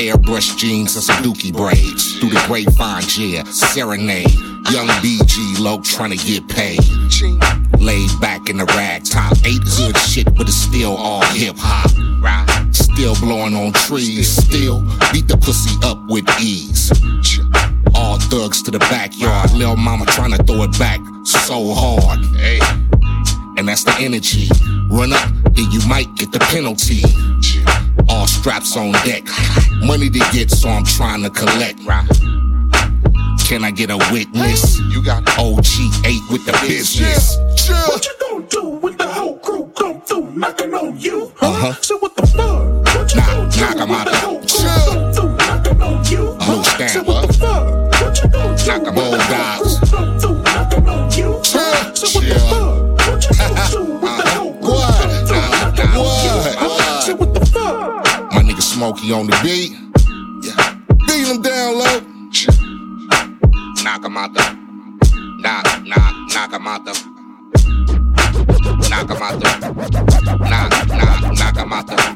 Airbrush jeans and some dookie braids. Through the grapevine, yeah, serenade. Young BG low trying to get paid. Laid back in the rag top. Eight hood shit, but it's still all hip hop. Still blowing on trees. Still beat the pussy up with ease. All thugs to the backyard. Lil' mama trying to throw it back so hard. Hey. And that's the energy. Run up, and you might get the penalty. All straps on deck. Money to get, so I'm trying to collect. Can I get a witness? You got OG8 with the business. What you gonna do when the whole crew come through knocking on you? Uh-huh. So what the fuck? What you Knock, gonna do knock 'em when out the the- whole crew come through knocking on you? Blue So stamp, what the fuck? What you gonna do Knock 'em when the all whole Smokey on the beat. Yeah. Beat him down low. Knock him out the. Knock, knock, knock him out the. Knock him out the. Knock, knock, knock him out the.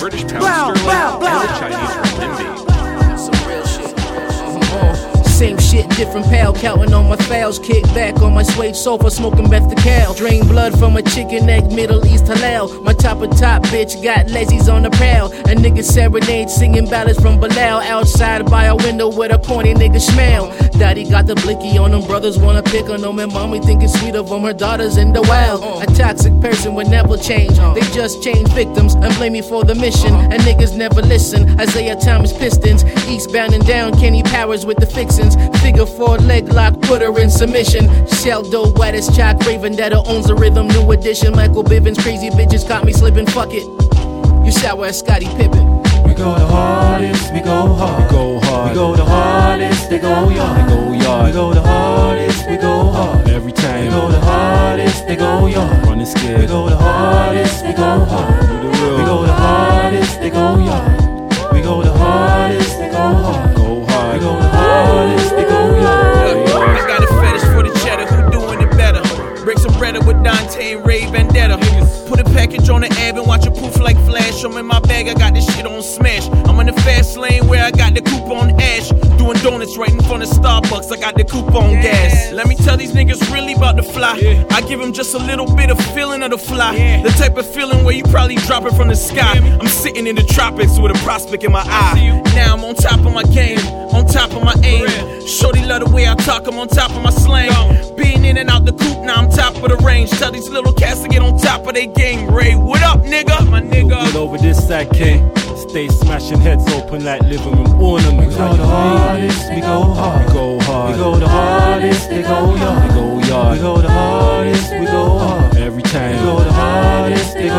British pound sterling, bow, bow. Different pal. Counting on my fouls. Kick back on my suede sofa, smoking Beth the cow. Drain blood from a chicken egg, Middle East halal. My top of top bitch got lazies on the prowl. A nigga serenade singing ballads from Bilal. Outside by a window with a corny nigga smell. Daddy got the blicky on them, brothers wanna pick on them, and mommy thinking sweet of them. Her daughter's in the wild. A toxic person would never change. Uh-huh. They just change victims and blame me for the mission. Uh-huh. And niggas never listen. Isaiah Thomas Pistons, eastbound and down. Kenny Powers with the fixins. Figure four leg lock, put her in submission. Shell dope, white as chalk, Raven that owns the rhythm. New edition, Michael Bivins, crazy bitches caught me slipping. Fuck it. You shower at Scottie Pippen. We go the hardest, we go hard. We go hard. We go the hardest, they go yard. They go yard. We go the hardest, we go hard. Every time. We go the hardest, they go yard. Running scared. We go the hardest, we go hard. Do the real. We go the hardest, they go yard. We go the hardest, they go hard. Go hard. We go the hardest, they go yard. Dante Ray Vendetta. A package on the ab and watch it poof like flash. I'm in my bag, I got this shit on smash. I'm in the fast lane where I got the coupon ash. Doing donuts right in front of Starbucks, I got the coupe on gas. Let me tell these niggas really about the fly. I give them just a little bit of feeling of the fly. The type of feeling where you probably drop it from the sky. I'm sitting in the tropics with a prospect in my eye. Now I'm on top of my game, on top of my aim. Shorty love the way I talk, I'm on top of my slang. Being in and out the coop, now I'm top of the range. Tell these little cats to get on top of their game. Ray, what up, nigga? My nigga. Get over this side, king. Stay smashing heads open like living room ornaments. We go the hardest, we go hard. We go hard. We go the hardest, they go yard. We go yard. We go the hardest, we go hard. Every time. We go the hardest, they go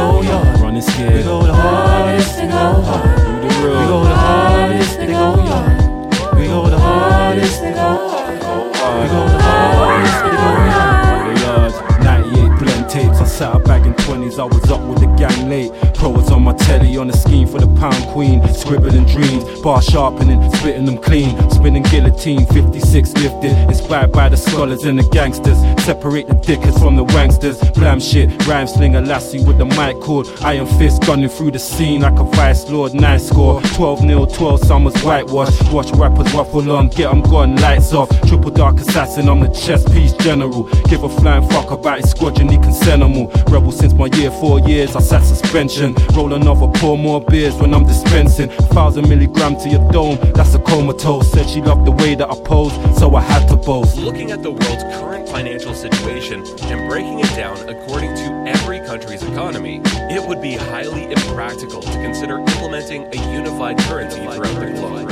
dreams, bar spitting them clean. Spinning guillotine, 56 lifted. Inspired by the scholars and the gangsters. Separate the dickers from the wanksters. Blam shit, rhyme slinger lassie with the mic cord. Iron fist gunning through the scene like a vice lord. Nice score. 12 0, 12 summers whitewash. Watch rappers waffle on, get get 'em gone, lights off. Triple dark assassin, I'm the chess piece general. Give a flying fuck about his squadron, he can send 'em all. Rebel since my year, four years, I sat suspension. Roll another, pour more beers when I'm dispensing. Thousand milligram to your dome, that's a comatose. Said she loved the way that I pose, so I had to boast. Looking at the world's current financial situation and breaking it down according to every country's economy, it would be highly impractical to consider implementing a unified currency throughout the globe.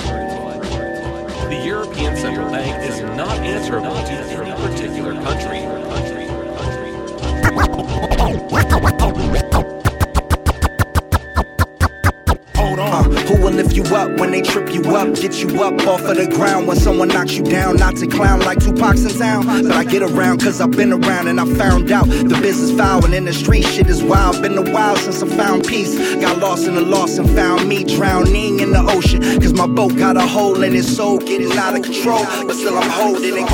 The European Central Bank is not answerable to any particular country. Will lift you up when they trip you up, get you up off of the ground. When someone knocks you down, not to clown like Tupac's in town. But I get around cause I've been around and I found out the business foul and in the street shit is wild. Been a while since I found peace. Got lost in the loss and found me drowning in the ocean. Cause my boat got a hole in its soul, getting out of control. But still I'm holding it.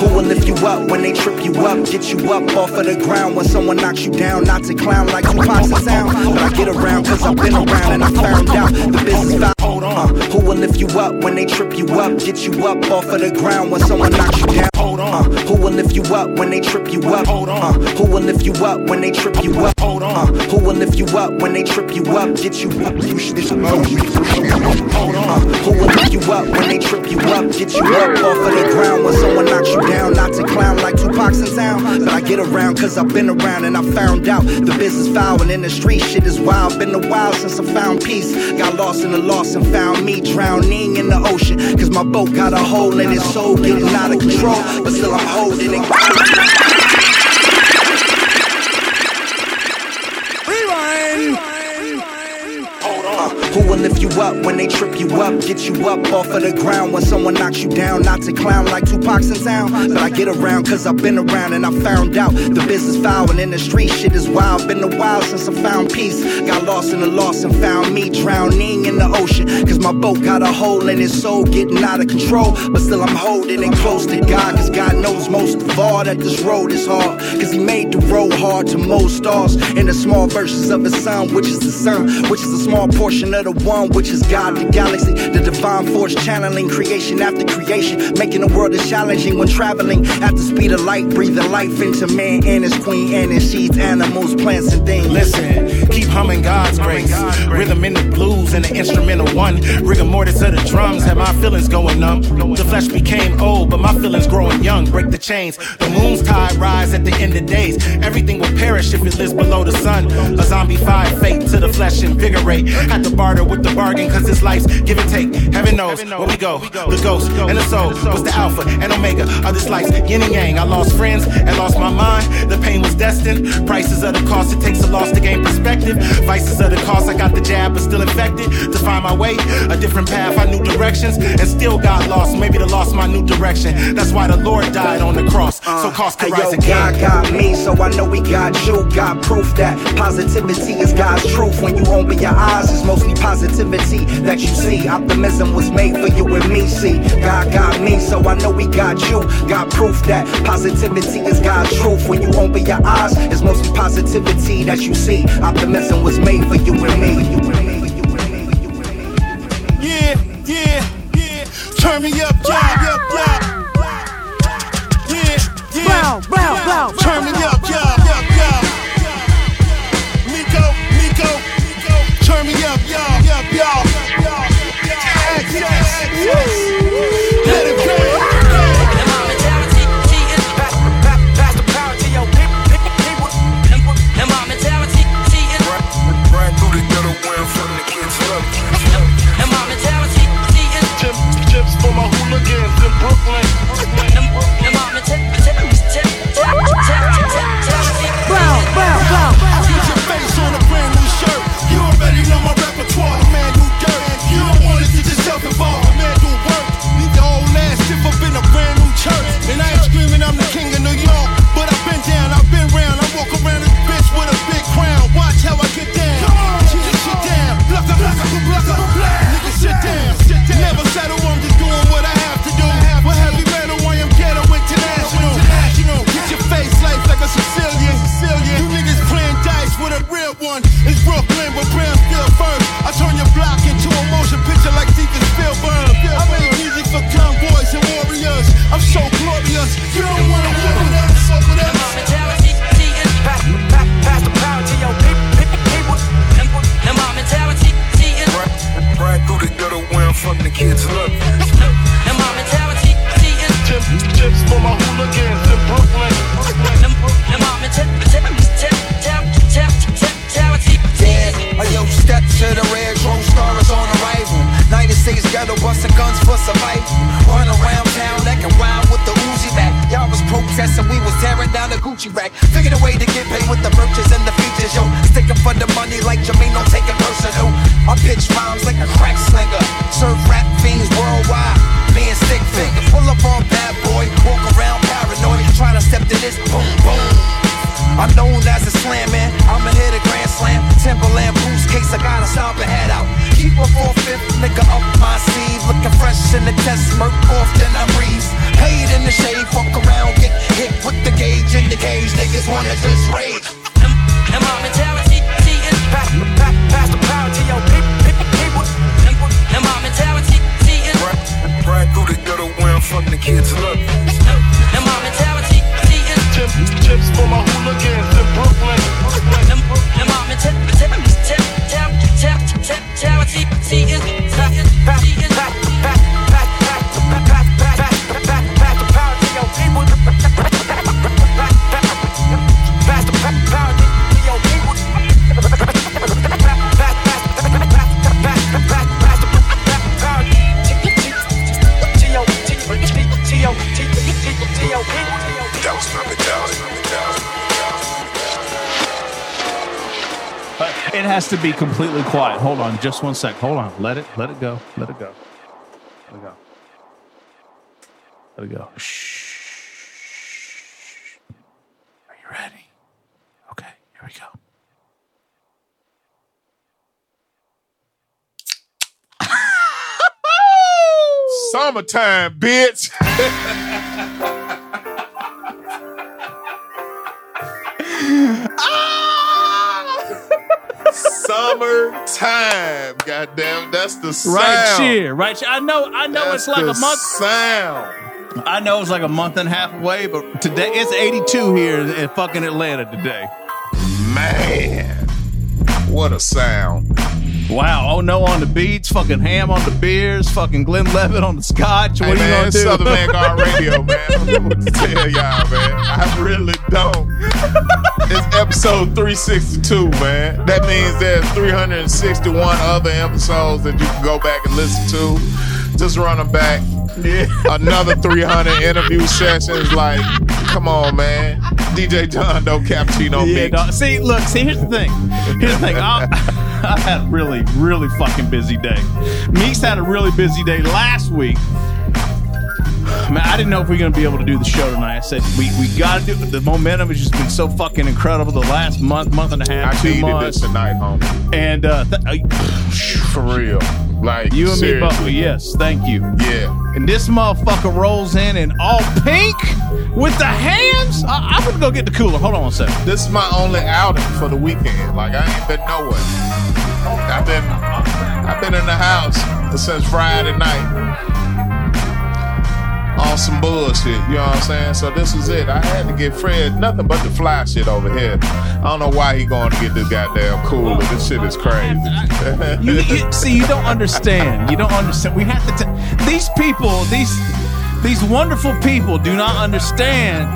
Who will lift you up when they trip you up? Get you up off of the ground when someone knocks you down. Not to clown like Tupac's in town. But I get around cause I've been around and I found out the business foul. Hold on. Who will lift you up when they trip you up? Get you up off of the ground when someone knocks you down. Hold on. Uh, who will lift you up when they trip you up? Hold on. Uh, who will lift you up when they trip you up? Hold on. Uh, who will lift you up when they trip you up? Get you up. You should Hold on. Who will lift you up when they trip you up? Get you up off of the ground when someone knocks you down. Not to clown like Tupac's in town. But I get around cause I've been around and I found out the business foul and in the street shit is wild. Been a while since I found peace. Got lost in the loss and found me drowning in the ocean. Cause my boat got a hole in its soul, getting out of control. But still I'm holding it. Who will lift you up when they trip you up? Get you up off of the ground when someone knocks you down. Not to clown like Tupac's in town. But I get around cause I've been around and I found out the business foul and in the street shit is wild. Been a while since I found peace. Got lost in the loss and found me drowning in the ocean. Cause my boat got a hole in its soul, getting out of control. But still I'm holding it close to God. Cause God knows most of all that this road is hard. Cause He made the road hard to most stars. In the small verses of His Son, which is the sun, which is a small portion of the one, which is God, the galaxy, the divine force channeling creation after creation, making the world as challenging when traveling at the speed of light, breathing life into man and his queen and his seeds, animals, plants, and things. Listen, keep humming God's grace. Rhythm in the blues and the instrumental one. Rigor mortis of the drums had my feelings going numb. The flesh became old, but my feelings growing young. Break the chains. The moon's tide rise at the end of days. Everything will perish if it lives below the sun. A zombie fire fate to the flesh invigorate. Had to barter with the bargain, cause this life's give and take. Heaven knows where we go. The ghost and the soul was the alpha and omega of this life's yin and yang. I lost friends and lost my mind. The pain was destined. Prices of the cost, it takes a loss to gain perspective. Vices of the cost, I got the jab, but still infected. To find my way, a different path, I knew directions, and still got lost. Maybe the lost my new direction. That's why the Lord died on the cross, so uh, cost could Hey, rise yo, again. God got me, so I know we got you. Got proof that positivity is God's truth. When you open your eyes, it's mostly positivity that you see. Optimism was made for you and me. See, God got me, so I know we got you. Got proof that positivity is God's truth. When you open your eyes, it's mostly positivity that you see. Optimism was made for you and me. Yeah, yeah, yeah. Turn me up, yeah, yeah, yeah. Yeah, yeah. Turn me up, yeah, yeah, yeah. Brown, brown, brown. Put your face on a brand new shirt. You already know my for survival. Run around town acting wild with the Uzi back. Y'all was protesting, we was tearing down the Gucci rack. Figured a way to get paid with the merches and the features, yo. Sticking for the money like Jermaine, don't take it personal. I pitch rhymes like a crack slinger. Surf rap fiends worldwide. Being stick figure. Pull up on bad boy. Walk around paranoid. Trying to step to this. Boom, boom. I'm known as a slam man. I'ma hit a grand slam. Timberland case. I gotta stop and head out. Keep a four fifth nigga up my sleeve. Looking fresh in the test. Smirk off, then I breeze. Paid in the shade. Fuck around. Get hit. Put the gauge in the cage. Niggas wanna just rage. And my mentality is pass, pass, pass the power to your people. people, people. And my mentality is Ride through the ghetto where I'm from, the kids look. and my mentality is Chips, chips for my hooligans But it has to be completely quiet. Hold on, just one sec. Hold on. Let it let it go. Let it go. Let it go. Let it go. Shh. Are you ready? Okay, here we go. Summertime, bitch. [LAUGHS] Ah! Summertime, goddamn, that's the sound. Right here, right here. I know, I know That's it's like the a month. Sound. I know it's like a month and a half away, but today it's 82 here in fucking Atlanta today. Man, what a sound. Wow. Oh no on the beats, fucking Hamm on the beers, fucking Glenlivet on the scotch. What hey, are you man, gonna it's do? Southern Vangard [LAUGHS] Radio, man. I don't know what to tell y'all, man. I really don't. It's episode 362, man. That means there's 361 other episodes that you can go back and listen to. Just run them back. Another 300 interview sessions. Like, come on, man. DJ Jon Doe Cappuccino Yeah, mix. dog. See, look, see, here's the thing. Here's the thing. [LAUGHS] I, I had a really, really fucking busy day. Meeks had a really busy day last week. Man, I didn't know if we were gonna be able to do the show tonight. I said we we gotta do. The momentum has just been so fucking incredible the last month, month and a half, I two needed months. this tonight, homie. And uh, th- [SIGHS] For real. Like, you and me both. Yes, thank you. Yeah. And this motherfucker rolls in in all pink with the hands. I- I'm gonna go get the cooler. Hold on one second. This is my only outing for the weekend. Like I ain't been nowhere. I've been I've been in the house since Friday night. On some bullshit, you know what I'm saying? So this is it. I had to get Fred nothing but the fly shit over here. I don't know why he going to get this goddamn cooler. This shit is crazy. [LAUGHS] You, you see, you don't understand. You don't understand. We have to. T- these people, these these wonderful people, do not understand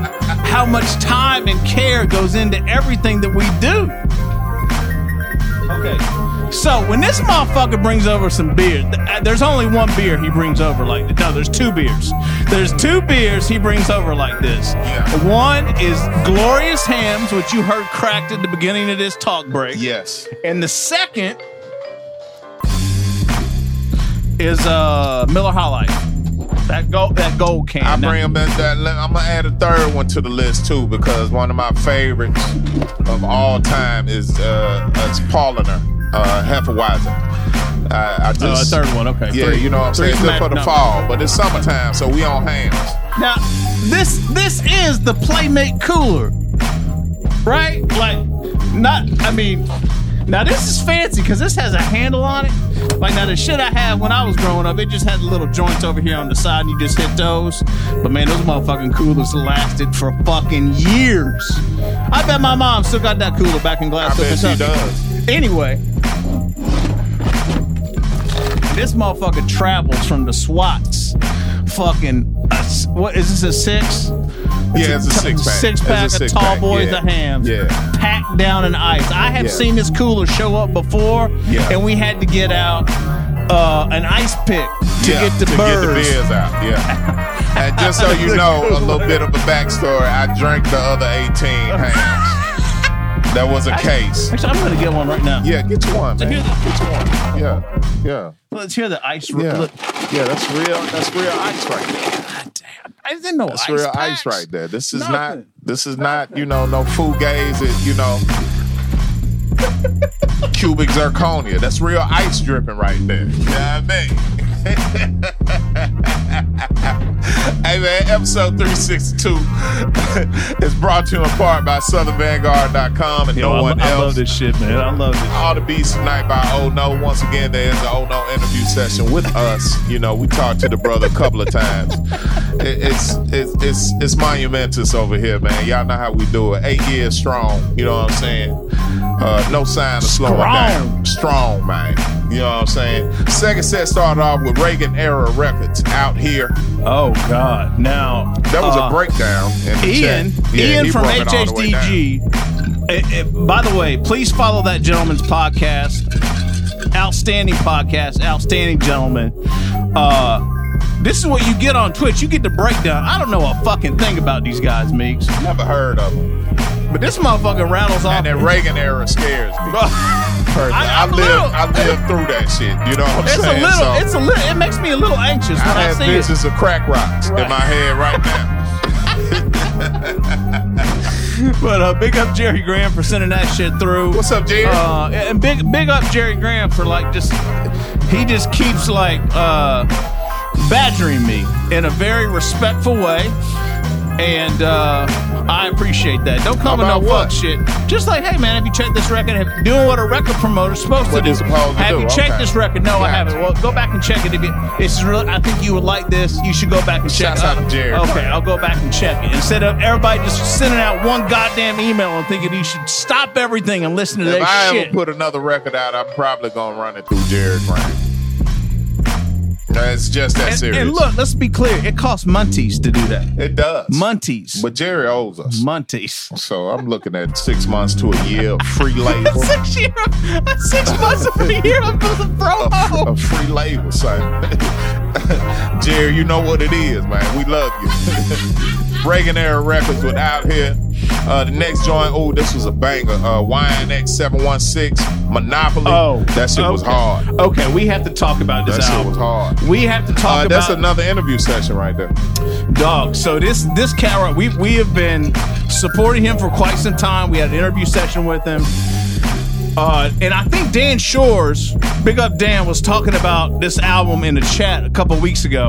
how much time and care goes into everything that we do. Okay. So when this motherfucker brings over some beer, th- uh, there's only one beer he brings over like no, there's two beers. There's two beers he brings over like this. One is Glorious Hamm's, which you heard cracked at the beginning of this talk break. Yes. And the second is uh Miller High Life. That gold that gold can. I bring them in that. I'm gonna add a third one to the list too because one of my favorites of all time is uh, it's Paulaner, uh, Hefeweizen. I, I just Oh, a third one, okay. Yeah, Three- you know what I'm saying. Good for the no. fall, but it's summertime, so we on Hamm's. Now, this this is the Playmate cooler, right? Like, not. I mean, now this is fancy because this has a handle on it. Like now, the shit I had when I was growing up, it just had little joints over here on the side, and you just hit those. But man, those motherfucking coolers lasted for fucking years. I bet my mom still got that cooler back in Glasgow, I bet she Kentucky. does. Anyway, this motherfucker travels from the SWATs. Fucking, what is this a six? Yeah, it's a t- six pack. Six It's pack of tall pack, boys yeah. of Hamm's. Yeah. Packed down in ice. I have Yeah. seen this cooler show up before, Yeah. and we had to get out uh, an ice pick to yeah, get the to birds. get the beers out. Yeah. and just so you [LAUGHS] know, a little bit of a backstory. I drank the other 18 [LAUGHS] Hamm's. That was a case. Actually, I'm gonna get one right now. Yeah, get you one, man. The- Get you one. Yeah, yeah, Let's hear the ice. yeah. Look, Yeah, that's real. That's real ice right there. God Damn, I didn't know That's ice real packs. ice right there. This is not. This is not. You know, no fugazi. It, you know, [LAUGHS] cubic zirconia. That's real ice dripping right there. You know what I mean? [LAUGHS] hey man, episode 362 [LAUGHS] is brought to you in part by southernvangard.com and Yo, no I, one I else. I love this shit, man. I love this. All the beats tonight by Oh No. Once again, there is an Oh No interview session with us. You know, we talked to the brother a couple of times. It, it's, it's it's it's monumentous over here, man. Y'all know how we do it. Eight years strong. You know what I'm saying? Uh, no sign of slowing Strong. down. Strong, man. You know what I'm saying? Second set started off with Reagan Era Records out here. Oh God! Now That was uh, a breakdown. In the Ian. Yeah, Ian from broke it all the way down. HHDG. Eh, eh, by the way, please follow that gentleman's podcast. Outstanding podcast, outstanding gentleman. Uh, this is what you get on Twitch. You get the breakdown. I don't know a fucking thing about these guys, Meeks. Never heard of them. But this motherfucker rattles off. And that Reagan era scares me. I- I, I'm lived, I lived through that shit. You know what I'm It's a saying? little. So, it's a little. It makes me a little anxious I when I, have see it. visions of crack rocks Right. in my head right now. [LAUGHS] But uh, big up Jerry Graham for sending that shit through. What's up, Jerry? Uh, and big big up Jerry Graham for like just he just keeps like uh, badgering me in a very respectful way. And uh, I appreciate that. Don't come with no fuck shit. Just like, hey man, have you checked this record? Have, doing what a record promoter's supposed What to do. supposed to have do, you checked okay. this record? No, I haven't. Well, go back and check it. If you, it's really, I think you would like this. You should go back and check Shouts it out to Jerry. Okay, I'll go back and check it. Instead of everybody just sending out one goddamn email and thinking you should stop everything and listen to If that I shit. ever put another record out, I'm probably gonna run it through Jared Graham. It's just that and, serious. and look, let's be clear. It costs Munties to do that. it does. Munties. But Jerry owes us. Munties. So I'm looking at six months to a year of free [LAUGHS] labor. Six year, [LAUGHS] six months of a year of the promo. a free labor, son. [LAUGHS] Jerry, you know what it is, man. We love you. Reagan era records with out here. Uh, the next joint, oh, this was a banger. Uh, YNX 716 Monopoly. Oh, that shit was hard. Okay, we have to talk about this That shit album. was hard. We have to talk Uh, that's about another interview session right there. Dog. So this this cat, we we have been supporting him for quite some time. We had an interview session with him. Uh, and I think Dan Shores, big up Dan, was talking about this album in the chat a couple weeks ago,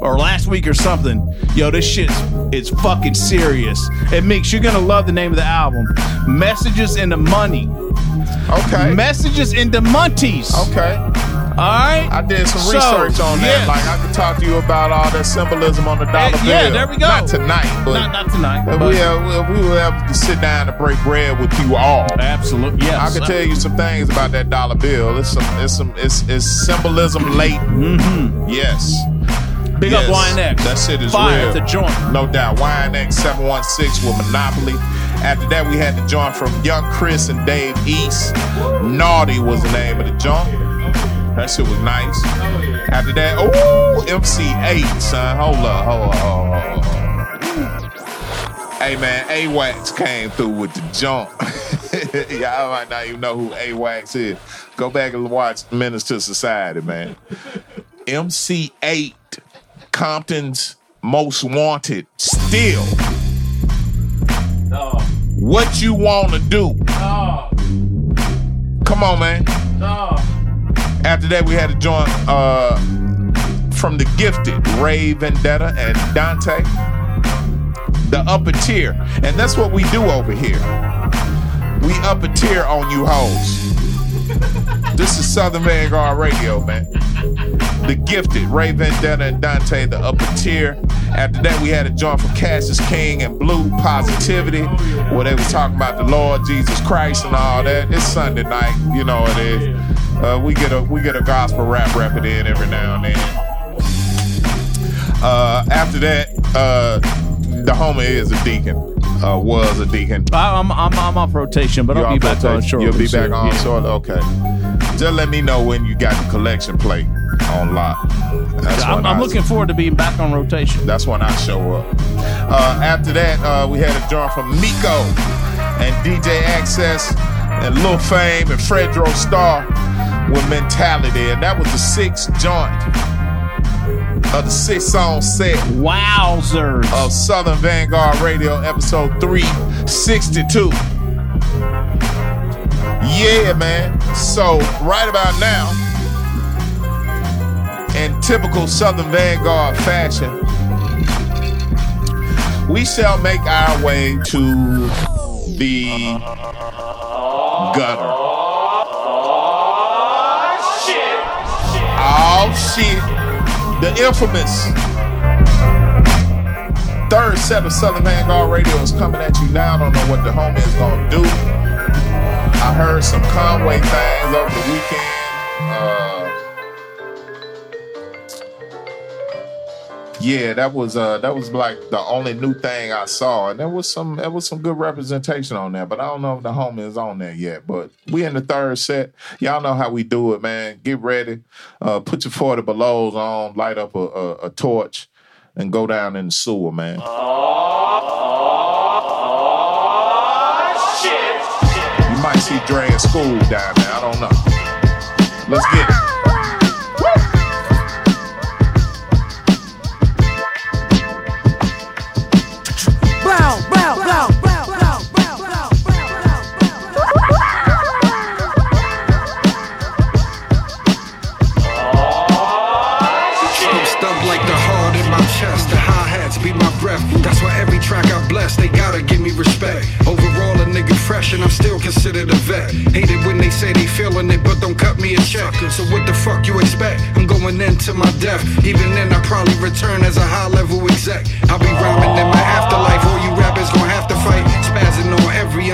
or last week or something. Yo, this shit's it's fucking serious. It makes you're gonna love the name of the album. Messages in the money. Okay. Messages in the Monties. Okay. All right. I did some So, research on that. yeah. Like I could talk to you about all that symbolism on the dollar bill. yeah, there we go. Not tonight, but Not, not tonight. But but- we, uh, we will have to sit down and break bread with you all. Absolutely, yes. I can tell you some things about that dollar bill. It's some, it's some, it's, it's symbolism late. Mm-hmm. Yes. Big up YNX. That shit is Fire real. the joint. No doubt. YNX 716 with Monopoly. After that, we had the joint from Young Chris and Dave East. Naughty was the name of the joint. That shit was nice. After that, oh, MC Eiht, son. Hold up, hold up, hold up, hold up. Hey man, A-Wax came through with the jump. [LAUGHS] Y'all might not even know who A-Wax is. Go back and watch Menace II Society, man. MC Eiht, Compton's most wanted, still. What you want to do? Come on, man. After that, we had to join uh, from the gifted Ray Vendetta and DNTE, the upper tier, and that's what we do over here. We upper tier on you hoes. [LAUGHS] This is Southern Vangard Radio, man. The gifted Ray Vendetta and DNTE, the upper tier. After that, we had a joint from Cashus King and Blu Positivity, where they was talking about the Lord Jesus Christ and all that. It's Sunday night, you know it is. Uh, we get a we get a gospel rap record in every now and then. Uh, after that, uh, the homie is a deacon. Uh, was a deacon. I, I'm, I'm I'm off rotation, but You I'll be back on rotation? shortly. You'll be back on yeah. shortly. Okay. Just let me know when you got the collection plate on lock. That's I'm, I'm I- looking forward to being back on rotation. That's when I show up. Uh, after that, uh, we had a joint from Meeco and DJ Access and Lil Fame and Fredro Starr with Mentality. And that was the sixth joint of the six song set. Wowzers. Of Southern Vangard Radio, episode 362. Yeah, man. So, right about now, in typical Southern Vangard fashion, we shall make our way to the gutter. Oh shit. Oh, The infamous third set of Southern Vangard Radio is coming at you now. I don't know what the homie is gonna do. I heard some Conway things over the weekend. Uh, yeah, that was uh that was like the only new thing I saw, and there was some there was some good representation on there. But I don't know if the homie is on there yet. But we in the third set. Y'all know how we do it, man. Get ready, uh, put your forty belows on, light up a, a, a torch, and go down in the sewer, man. Oh shit! You might see Dre in school down there. I don't know. Let's get it. A check. So what the fuck you expect? I'm going into my death. Even then, I probably return as a high level exec. I'll be rhyming in my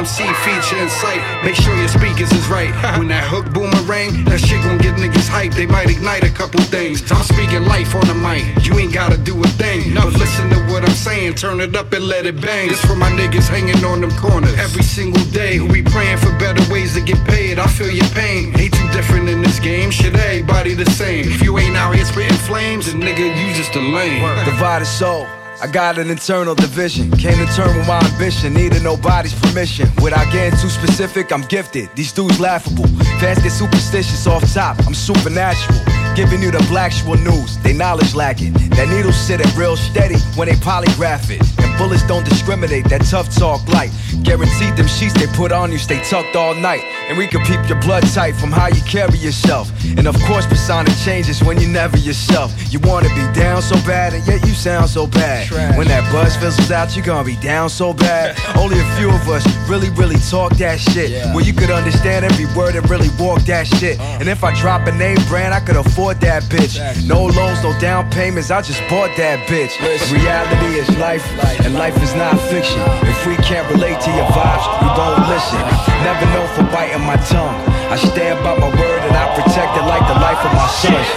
on every MC feature in sight. Make sure your speakers is right. [LAUGHS] When that hook boomerang, that shit gon' get niggas hype. They might ignite a couple things. I'm speaking life on the mic. You ain't gotta do a thing. But listen to what I'm saying. Turn it up and let it bang. This for my niggas hanging on them corners every single day. Who be praying for better ways to get paid. I feel your pain. Ain't too different in this game. Shit, everybody the same. If you ain't out here spitting flames, then nigga, you just a lame. Divided soul. I got an internal division. Came to term with my ambition. Needed nobody's permission. Without getting too specific, I'm gifted. These dudes laughable. Fans get superstitious off top. I'm supernatural. Giving you the black actual news. They knowledge lacking. That needle sit at real steady when they polygraph it. And bullets don't discriminate. That tough talk light. Guaranteed them sheets they put on you stay tucked all night. And we can peep your blood tight from how you carry yourself. And of course, persona changes when you're never yourself. You wanna be down so bad, and yet you sound so bad. When that buzz fizzles out, you're gonna be down so bad. [LAUGHS] Only a few of us really, really talk that shit. Yeah. Where you could understand every word and really walk that shit. And if I drop a name brand, I could afford that bitch. No loans, no down payments, I just bought that bitch. Reality is life, and life is not fiction. If we can't relate to your vibes, we won't listen. Never known for biting my tongue. I stand by my word and I protect it like the life of my sons.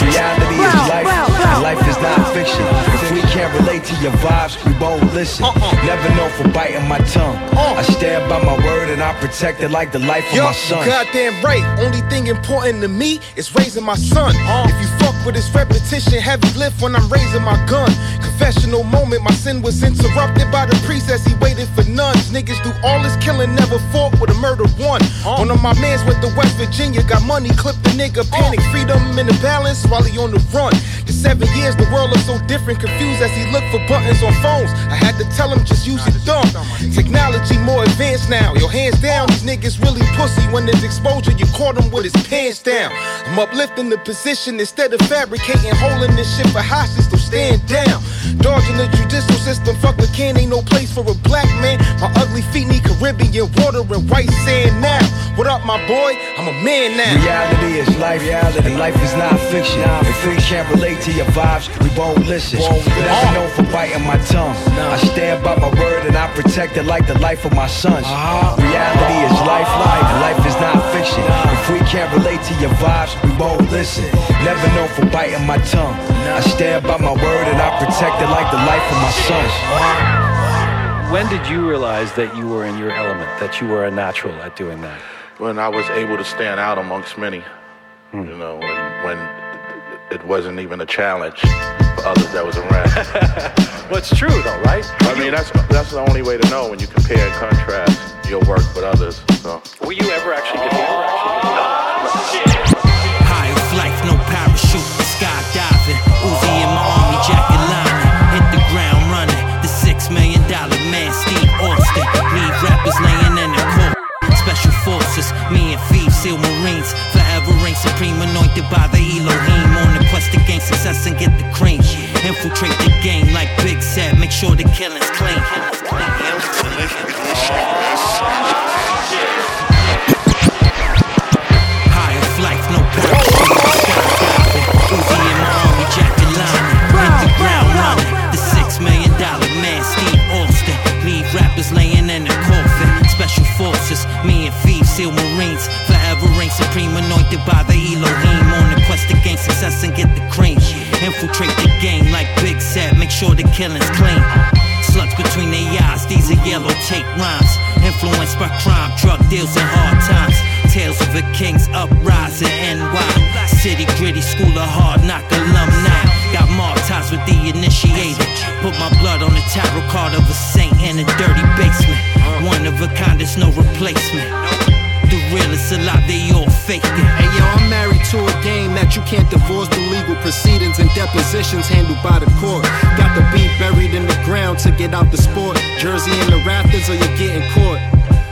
Reality is life, life is not fiction. If we can't relate to your vibes, we won't listen. Uh-uh. Never known for biting my tongue. Uh. I stand by my word and I protect it like the life of Yup, my sons. goddamn right. Only thing important to me is raising my son. Uh. If you fuck with his repetition, heavy lift when I'm raising my gun. Confessional moment, my sin was interrupted by the priest as he waited for nuns. Niggas do all this killing, never fought with a murder one. Uh. One of my mans went to West Virginia, got money, clipped the nigga, panic, freedom in the balance while he on the run. The seven years, the world is so different, confused as he looked for buttons on phones. I had to tell him just use your thumb. Technology more advanced now. Your hands down, these niggas really pussy. When there's exposure, you caught him with his pants down. I'm uplifting the position instead of fabricating, holding this shit for hostage, so stand down. Dodging the judicial system, fuck the can, ain't no place for a black man. My ugly feet need Caribbean water and white sand now. What up, my boy? I'm a man now. Reality is life, and life is not fiction. If we can't relate to your vibes, we won't listen. Never known for biting my tongue. I stand by my word and I protect it like the life of my sons. Reality is life, and life is not fiction. If we can't relate to your vibes, we won't listen. Never known for biting my tongue. I stand by my word and I protect it like the life of my sons. When did you realize that you were in your element, that you were a natural at doing that? when I was able to stand out amongst many, hmm. you know, when, when it wasn't even a challenge for others that was around. [LAUGHS] well, it's true though, right? I mean, that's that's the only way to know when you compare and contrast, your work, with others. So. Were you ever actually good? High reign supreme, anointed by the Elohim. On the quest to gain success and get the cream. Infiltrate the game like Big said. Make sure the killing's clean. High of no. Skydiving. Uzi in my army jacket lining. Hit the ground running. The six million dollar man, Steve Austin. Lead rappers laying in the coffin. Special forces, me and Thieves, SEAL Marines. Supreme, anointed by the Elohim. On the quest to gain success and get the cream. Infiltrate the game like Big Set, Make sure the killing's clean. Slugs between their eyes, these are yellow tape rhymes. Influenced by crime, drug deals, and hard times. Tales of a king's uprising, NY. City gritty, school of hard knock alumni. Got marked ties with the initiated. Put my blood on the tarot card of a saint in a dirty basement. One of a kind, there's no replacement. The realest alive, they all fake it. Hey yo, I'm married to a game that you can't divorce the legal proceedings and depositions handled by the court. Got the beat buried in the ground to get out the sport. Jersey in the rafters or you're getting caught.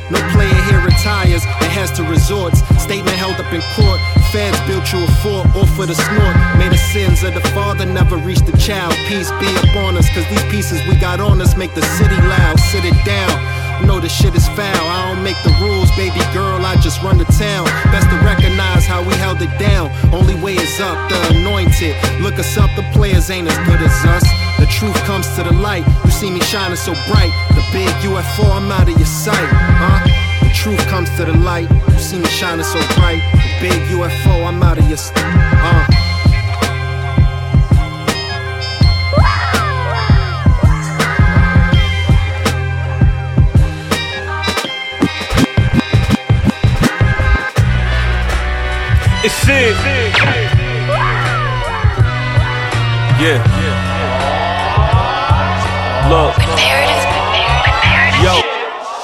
No player here retires and has to resorts. Statement held up in court. Feds built you a fort, all for the snort. May the sins of the father never reach the child. Peace be upon us, cause these pieces we got on us make the city loud. Sit it down. Know the shit is foul. I don't make the rules, baby girl. I just run the town. Best to recognize how we held it down. Only way is up, the anointed. Look us up, the players ain't as good as us. The truth comes to the light. You see me shining so bright. The big UFO, I'm out of your sight, huh? The truth comes to the light. You see me shining so bright. The big UFO, I'm out of your sight, uh. It's Sid. Yeah. Look. Yo,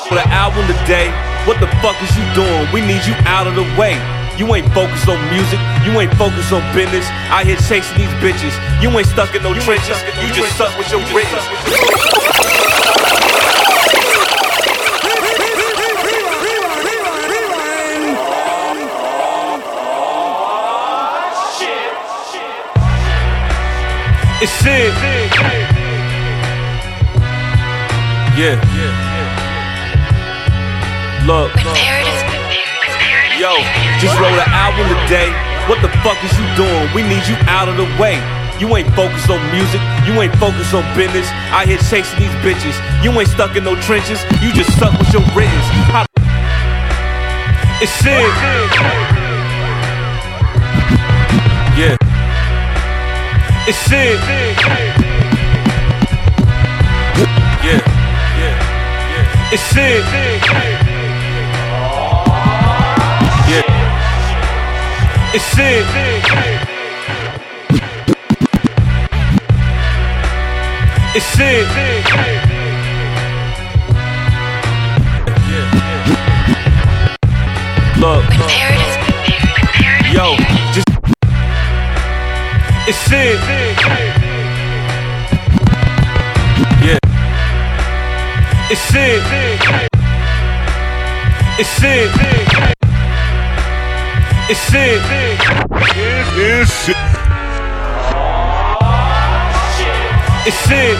for the album today, what the fuck is you doing? We need you out of the way. You ain't focused on music, you ain't focused on business. I here chasing these bitches. You ain't stuck in no trenches, you just suck with your wrist. It's Sid. Yeah. Look. Yo, just wrote an album today. What the fuck is you doing? We need you out of the way. You ain't focused on music, you ain't focused on business. I here chasing these bitches. You ain't stuck in no trenches, you just suck with your. How- It's Sid. It's Sid. Yeah. Yeah. It's Sid. Yeah. It's Sid. It's Sid. Look. Yo, It's Sid. Yeah. It's Sid. It's Sid. It's Sid. It's Sid. It's Sid.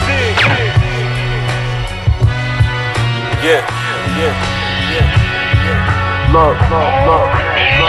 Yeah, yeah, yeah, yeah. Look, look, look, look.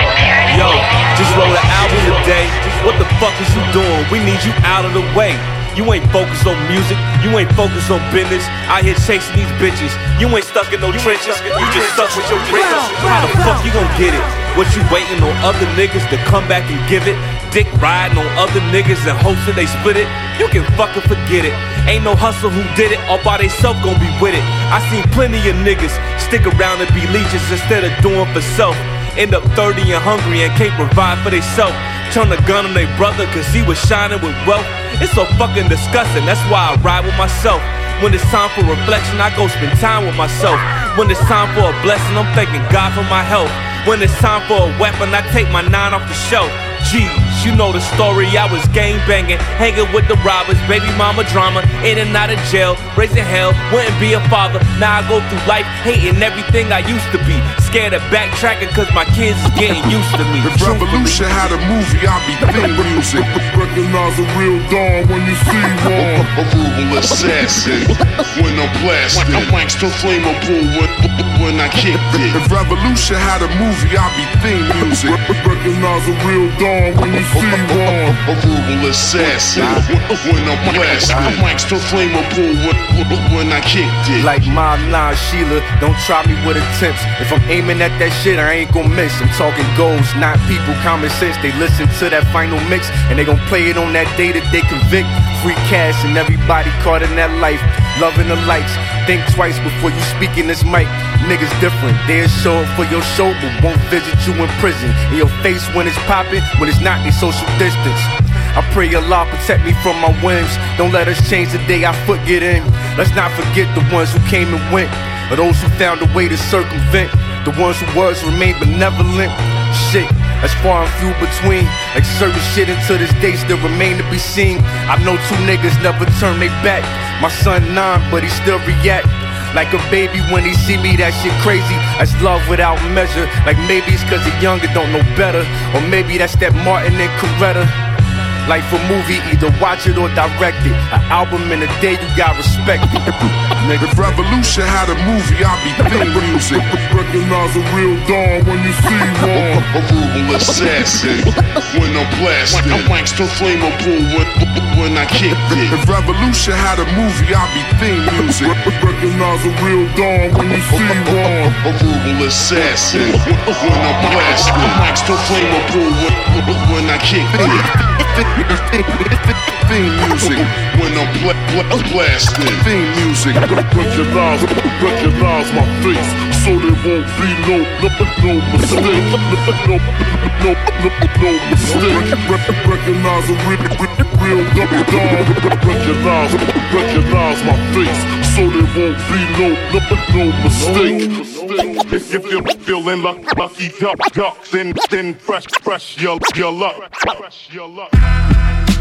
Yo, just roll an album today. What the fuck is you doing? We need you out of the way. You ain't focused on music, you ain't focused on business. Out here chasing these bitches. You ain't stuck in no trenches, you just stuck with your writtens. How the fuck you gon' get it? What you waiting on other niggas to come back and give it? Dick riding on other niggas and hopes that they split it? You can fucking forget it. Ain't no hustle who did it, all by theyself gon' be with it. I seen plenty of niggas stick around and be leeches instead of doing for self. End up 30 and hungry and can't provide for theyself. Turn a gun on their brother cause he was shining with wealth. It's so fucking disgusting, that's why I ride with myself. When it's time for reflection, I go spend time with myself. When it's time for a blessing, I'm thanking God for my health. When it's time for a weapon, I take my nine off the shelf. Jeez, you know the story. I was gang banging, hanging with the robbers, baby mama drama, in and out of jail, raising hell, wouldn't be a father. Now I go through life hating everything I used to be. Scared of backtracking cause my kids is getting used to me. If Revolution had a movie, I'd be theme music. Recognize a real dawn when you see one. A verbal assassin when I'm blasting. Gangsta flammable when, when I kick it. If Revolution had a movie, I'd be theme music. Recognize a real dawn when you see one. A verbal assassin when I'm blasting. Gangsta flammable when, when I kick it. Like my line, Sheila, don't try me with attempts. If I'm aiming at that shit, I ain't gon' miss. I'm talking goals, not people, common sense. They listen to that final mix and they gon' play it on that day that they convict. Free cash and everybody caught in that life. Loving the lights. Think twice before you speak in this mic. Niggas different. They'll show up for your show, but won't visit you in prison. In your face when it's popping, when it's not, they social distance. I pray Allah protect me from my whims. Don't let us change the day our foot get in. Let's not forget the ones who came and went, or those who found a way to circumvent. The ones whose words remain benevolent. Shit, that's far and few between. Like certain shit until this day still remain to be seen. I know two niggas never turn they back. My son nine, but he still react. Like a baby when he see me, that shit crazy. That's love without measure. Like maybe it's cause the younger don't know better. Or maybe that's that Martin and Coretta. Like for movie, either watch it or direct it. An album in a day, you got respect it. Nigga, [LAUGHS] if Revolution had a movie, I'd be theme music. Recognize a real dawn when you see one. [LAUGHS] A verbal assassin when I'm blasting. Gangsta flammable when, when I kick it. If Revolution had a movie, I'd be theme music. Recognize a real dawn when you see one. A verbal assassin when I'm blasting. Gangsta flammable when, when I kick it. Theme music when I'm bla- bla- blasting. Theme music. Recognize, recognize my face so there won't be no no no mistake. No no no no, no mistake. Re- recognize a real real double dog. Recognize, recognize my face so there won't be no no no mistake. If you feel feeling luck, lucky duck, duck, then then press press your your luck. Press your luck.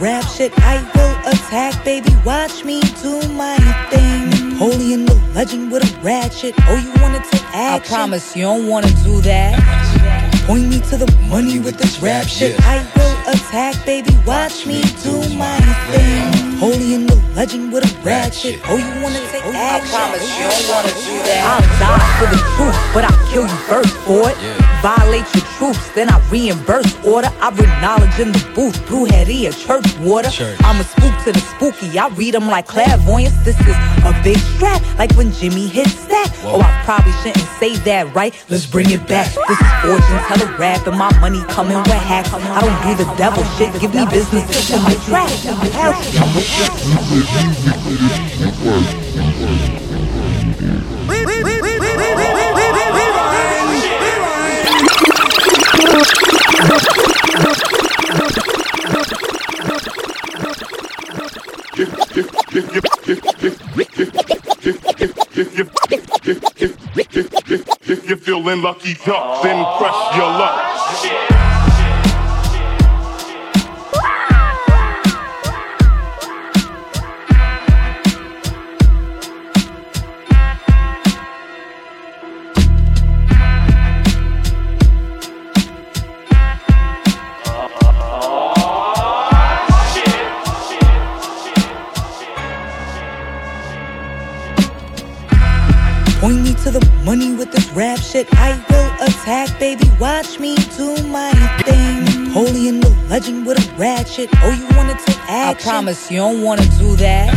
Rap shit. I will attack, baby. Watch me do my thing. Napoleon Da Legend with a ratchet. Oh, you wanna take action? I promise you don't wanna do that. Point me to the money with this rap shit. I will attack, baby. Watch me do my thing. Napoleon Da Legend with a ratchet. Oh, you wanna take oh, action? I promise you don't wanna do that. I'll die for the truth, but I'll kill you first for it. Violate your troops, then I reimburse order. I bring knowledge in the booth through Heria church water. I'm a spook to the spooky. I read them like clairvoyance. This is a big strap, like when Jimmy hits that. Oh, I probably shouldn't say that, right? Let's bring it back. This is fortune telegraph, and my money coming with hacks. I don't do the devil shit. Give me business to my track. Feeling lucky duck, then press your luck. Shit. I will attack, baby. Watch me do my thing. Napoleon Da Legend with a ratchet. Oh, you wanna take action? I promise you don't wanna do that.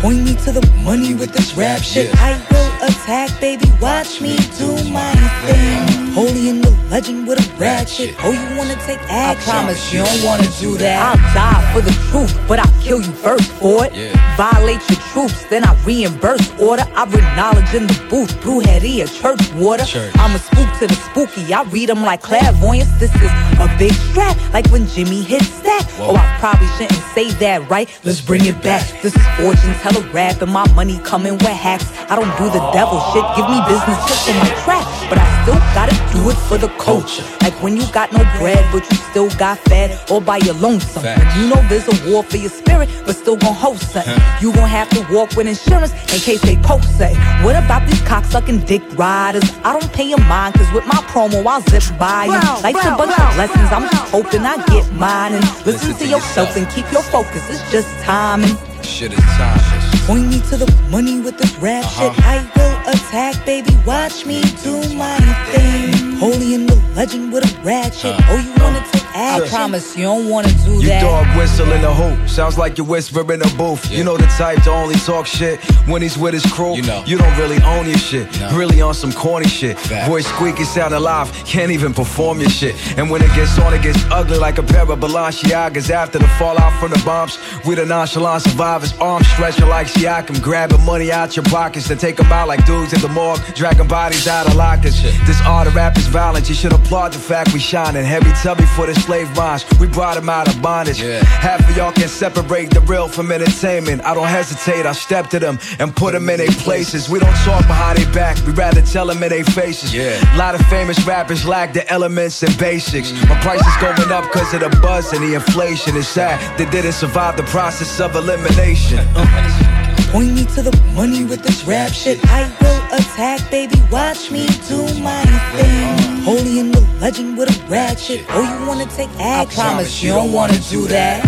Point me to the money with this rap shit. I will attack, baby. Watch me do my thing. Holy in the legend with a ratchet. Oh, you wanna take action? I promise you don't wanna do that. I'll die for the truth, but I'll kill you first for it. Violate your troops, then I reimburse order. I bring knowledge in the booth, heady, church water. I'm a spook to the spooky. I read them like clairvoyance. This is a big strap, like when Jimmy hits that. Oh, I probably shouldn't say that, right? Let's bring it back. This is fortune teller rap, and my money coming with hacks. I don't do the devil shit. Give me business tips on my track, but I still gotta do it for the culture. Like when you got no bread, but you still got fed, all by your lonesome. When you know there's a war for your spirit, but still gon' host something. You gon' have to walk with insurance in case they poke say. What about these cocksucking dick riders? I don't pay your mind, cause with my promo, I'll zip by you. Life's a bunch of lessons, I'm just hoping I get mine. And listen to yourself and keep your focus, it's just timing. Shit is timeless. Point me to the money with this rap uh-huh. shit. I will attack, baby. Watch me do my thing. Holy in the legend with a ratchet. Uh-huh. Oh, you wanna take action? I promise you don't wanna do You that. dog whistle in the hoop. Sounds like you whisper in a booth. You know the type to only talk shit when he's with his crew. You know. You don't really own your shit. Really on some corny shit. Voice squeaky, sound alive. Can't even perform your shit. And when it gets on, it gets ugly like a pair of Balenciagas after the fallout from the bombs. We the nonchalant survivors. Arms stretching like Siakam. Grabbing money out your pockets. Then take them out like dudes at the morgue. Dragging bodies out of lockers. This art of rap is violent. You should applaud the fact we shining. Heavy tubby for the slave minds. We brought them out of bondage. Half of y'all can separate the real from entertainment. I don't hesitate. I step to them and put them in their places. We don't talk behind their back. We rather tell them in their faces. A lot of famous rappers lack the elements and basics. My price is going up because of the buzz and the inflation. It's sad they didn't survive the process of elimination. [LAUGHS] Point me to the money with this rap shit. I will attack, baby. Watch me do my thing. Holy in the legend with a ratchet. Oh, you wanna take action? I promise you don't wanna do that.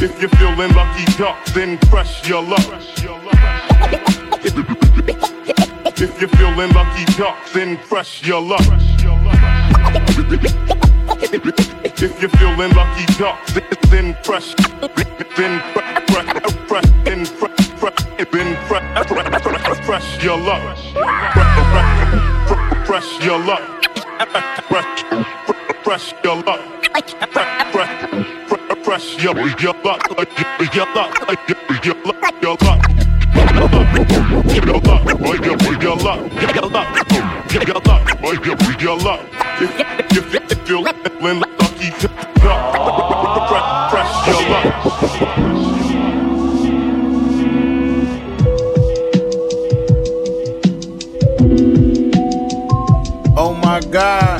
If you're feeling lucky duck, then press your luck. If you're feeling lucky duck, then press your luck. If you're feeling lucky duck, then, press, then press, press, then press, press, then press, press your luck. Press your luck. Press, press your luck. Press, press your luck, your luck, your luck, your luck, your luck. Your luck, your your luck, your luck, your luck, boy, your your luck. If you feel feeling lucky, press press your luck. Oh my God.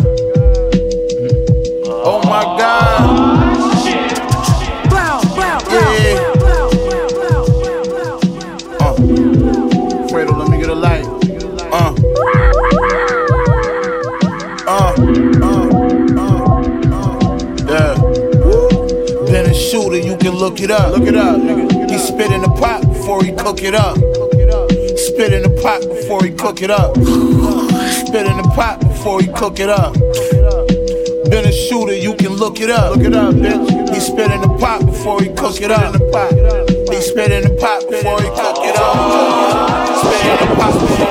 Look it up. Look it up, nigga. He spit in the pot before he cook it up. Spit in the pot before he cook it up. Spit in the pot before he cook it up. Been a shooter, you can look it up. Look it up, bitch. He spit in the pot before he cook it up. He spit in the pot before he cook it up. Spit in the pot before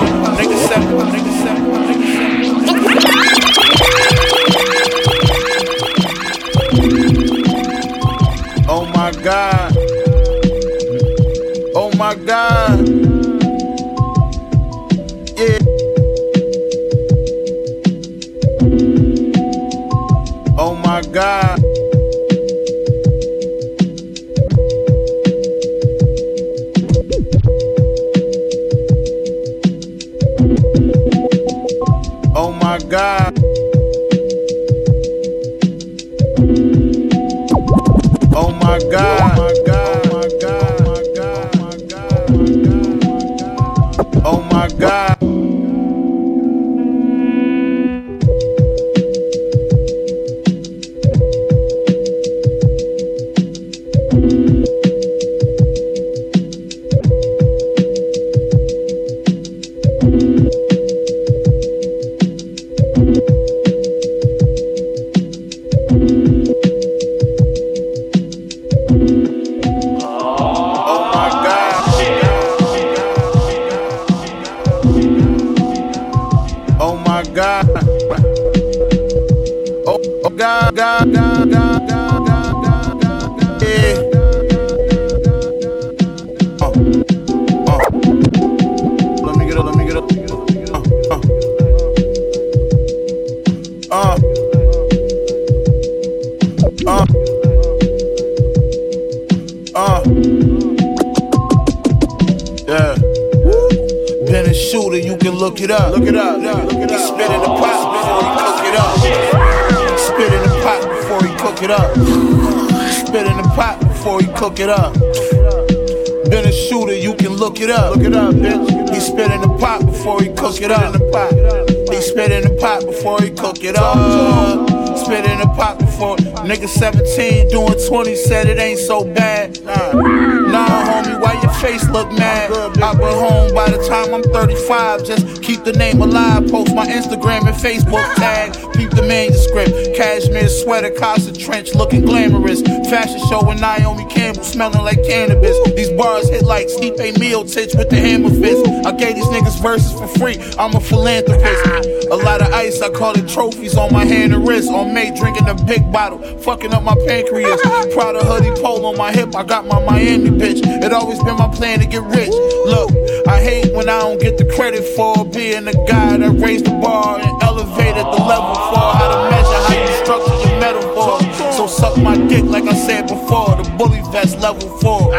the name alive. Post my Instagram and Facebook tag. Peep the manuscript. Cashmere sweater, Casa trench looking glamorous. Fashion show with Naomi Campbell smelling like cannabis. These bars hit like Stipe Miocic with the hammer fist. I gave these niggas verses for free. I'm a philanthropist. A lot of ice, I call it trophies on my hand and wrist. On May, drinking a big bottle, fucking up my pancreas. Proud of hoodie pole on my hip, I got my Miami bitch. It always been my plan to get rich. Look, I hate when I don't get the credit for being the guy that raised the bar and elevated the level for how to measure how you structure your metaphor. So suck my dick like I said before, the bully vest level four. [LAUGHS]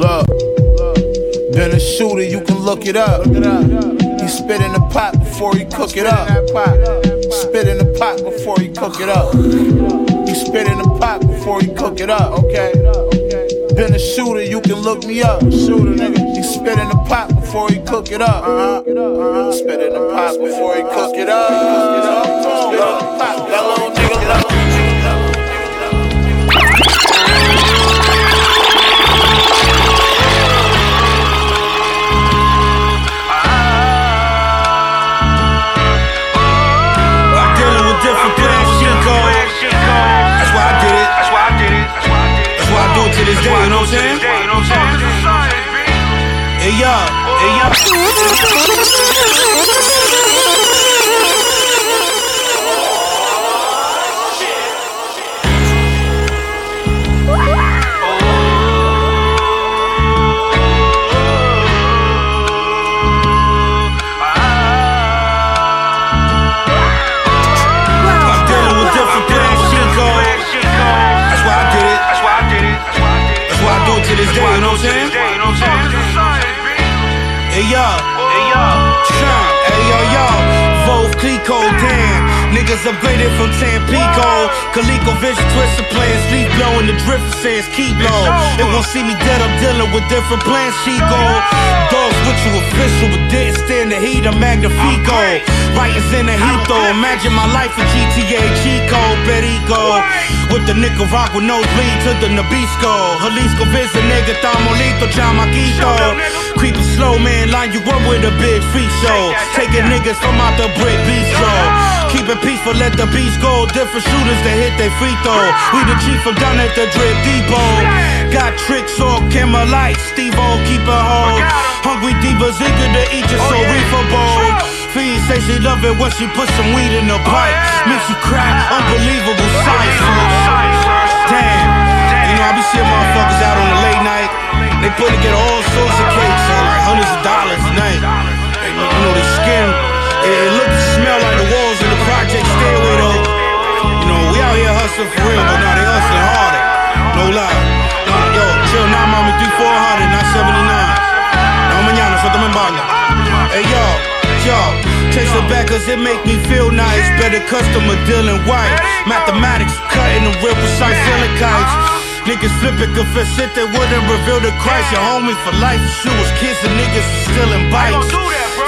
Look, been a shooter, you can look it up. He spit in the pot before he cook it up. Spit in the pot before he cook it up. He spit in the pot before he cook it up. Okay. Been a shooter, you can look me up. Shooter, nigga. He spit in the pot before he cook it up. Uh-huh. Spit in the pot before he cook it up. Spit in the pot. That little nigga. That little With the Nicaragua nosebleed to the Nabisco. Jalisco visit, nigga, Tamolito, Chamaquito. Creeping slow, man, line you up with a big feet show. Taking niggas from out the brick bistro. Keep it peaceful, let the beats go. Different shooters that hit they free throw. We the chief from down at the drip depot. Got tricks or camera lights, Steve O keep it whole. Hungry divas eager to eat you, so reefer bowl. Fiend say she love it when she put some weed in the oh, pipe. Makes you cry, unbelievable oh, sight. Damn, you know I be seeing motherfuckers out on the late night. They put together all sorts of cakes for like hundreds of dollars a night. You know they skin, it, it look and smell like the walls in the project stairway though. You know we out here hustling for real, but now they hustling harder. No lie. Yo, chill now, mama, do 400, not 79. No mañana, so me banda. Hey yo, chase it back cause it make me feel nice. Better customer dealing white. Mathematics, cutting the real precise silicones. Niggas flipping, confess shit they wouldn't reveal the Christ. Your homie for life, she was kids and niggas stealing bikes.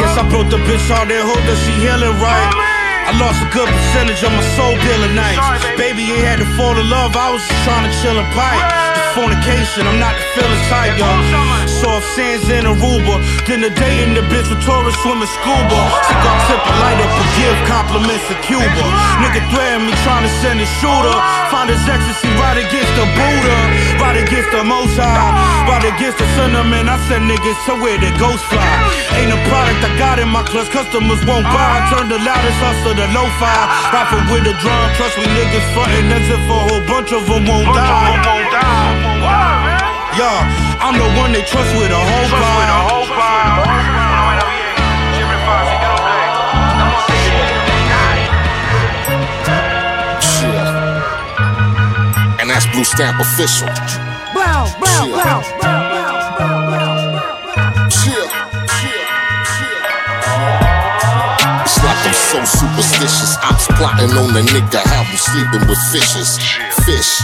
Guess I broke the bitch all that hope that she healing right. I lost a good percentage of my soul dealing nights. Baby ain't had to fall in love, I was just trying to chill and pipe. Fornication, I'm not the feeling type, yo. Soft sands in Aruba, then the day in the bitch with tourists swimming scuba. Cigar tip a light up, forgive compliments to Cuba. Nigga threatened me trying to send a shooter. Find his ecstasy right against the Buddha. Against the most high. Against the sentiment. I send niggas to where the ghosts fly. Ain't a product I got in my clutch. Customers won't buy. Turn the loudest hustle to lo-fi. Rapping with the drum. Trust me, niggas frontin' as if a whole bunch of them won't die. Yeah, I'm the one they trust with a whole pile. That's Blue Stamp official. Blow, blow, Yeah. blow. Chill, chill, chill. It's like I'm so superstitious. Ops plotting on a nigga, have him sleeping with fishes. Fish,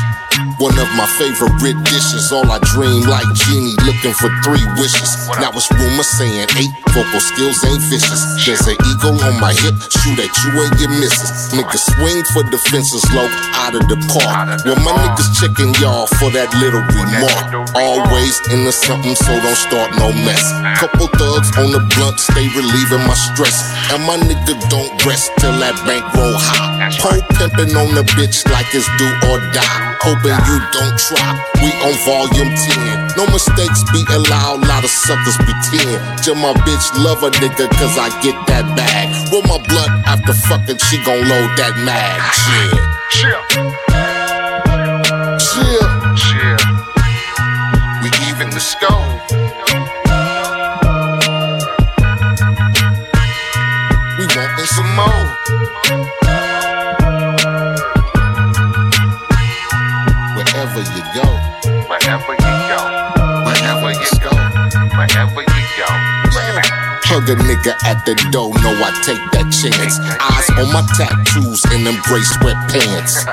one of my favorite dishes. All I dream like genie, looking for three wishes. Now it's rumors saying eight vocal skills ain't vicious. There's an eagle on my hip, shoot at you and you misses. Niggas swing for the fences, low out of the park. Well, my niggas checking y'all for that little remark. Always into something, so don't start no mess. Couple thugs on the blunt, stay relieving my stress. And my nigga don't rest till that bankroll high. Pole pimping on the bitch like it's do or die. Hoping you don't try. We on volume 10. No mistakes be allowed, lot of suckers pretend. Till my bitch love a nigga cause I get that bag. Roll my blood after fucking, she gon' load that mag. Chill. Chill. Hug a nigga at the door, know I take that chance. Eyes on my tattoos and embrace sweatpants.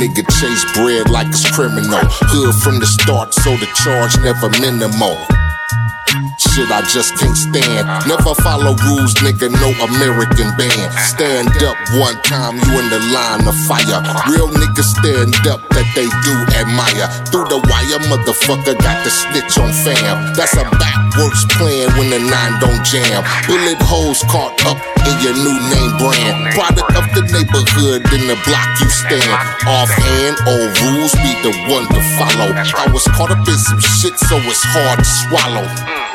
Nigga chase bread like it's criminal. Hood from the start, so the charge never minimal. Shit, I just can't stand. Never follow rules, nigga, no American band. Stand up one time, you in the line of fire. Real niggas stand up that they do admire. Through the wire, motherfucker got the snitch on fam. That's a backwards plan when the nine don't jam. Bullet holes caught up in your new name brand. Product of the neighborhood in the block you stand. Offhand, old rules be the one to follow. I was caught up in some shit, so it's hard to swallow.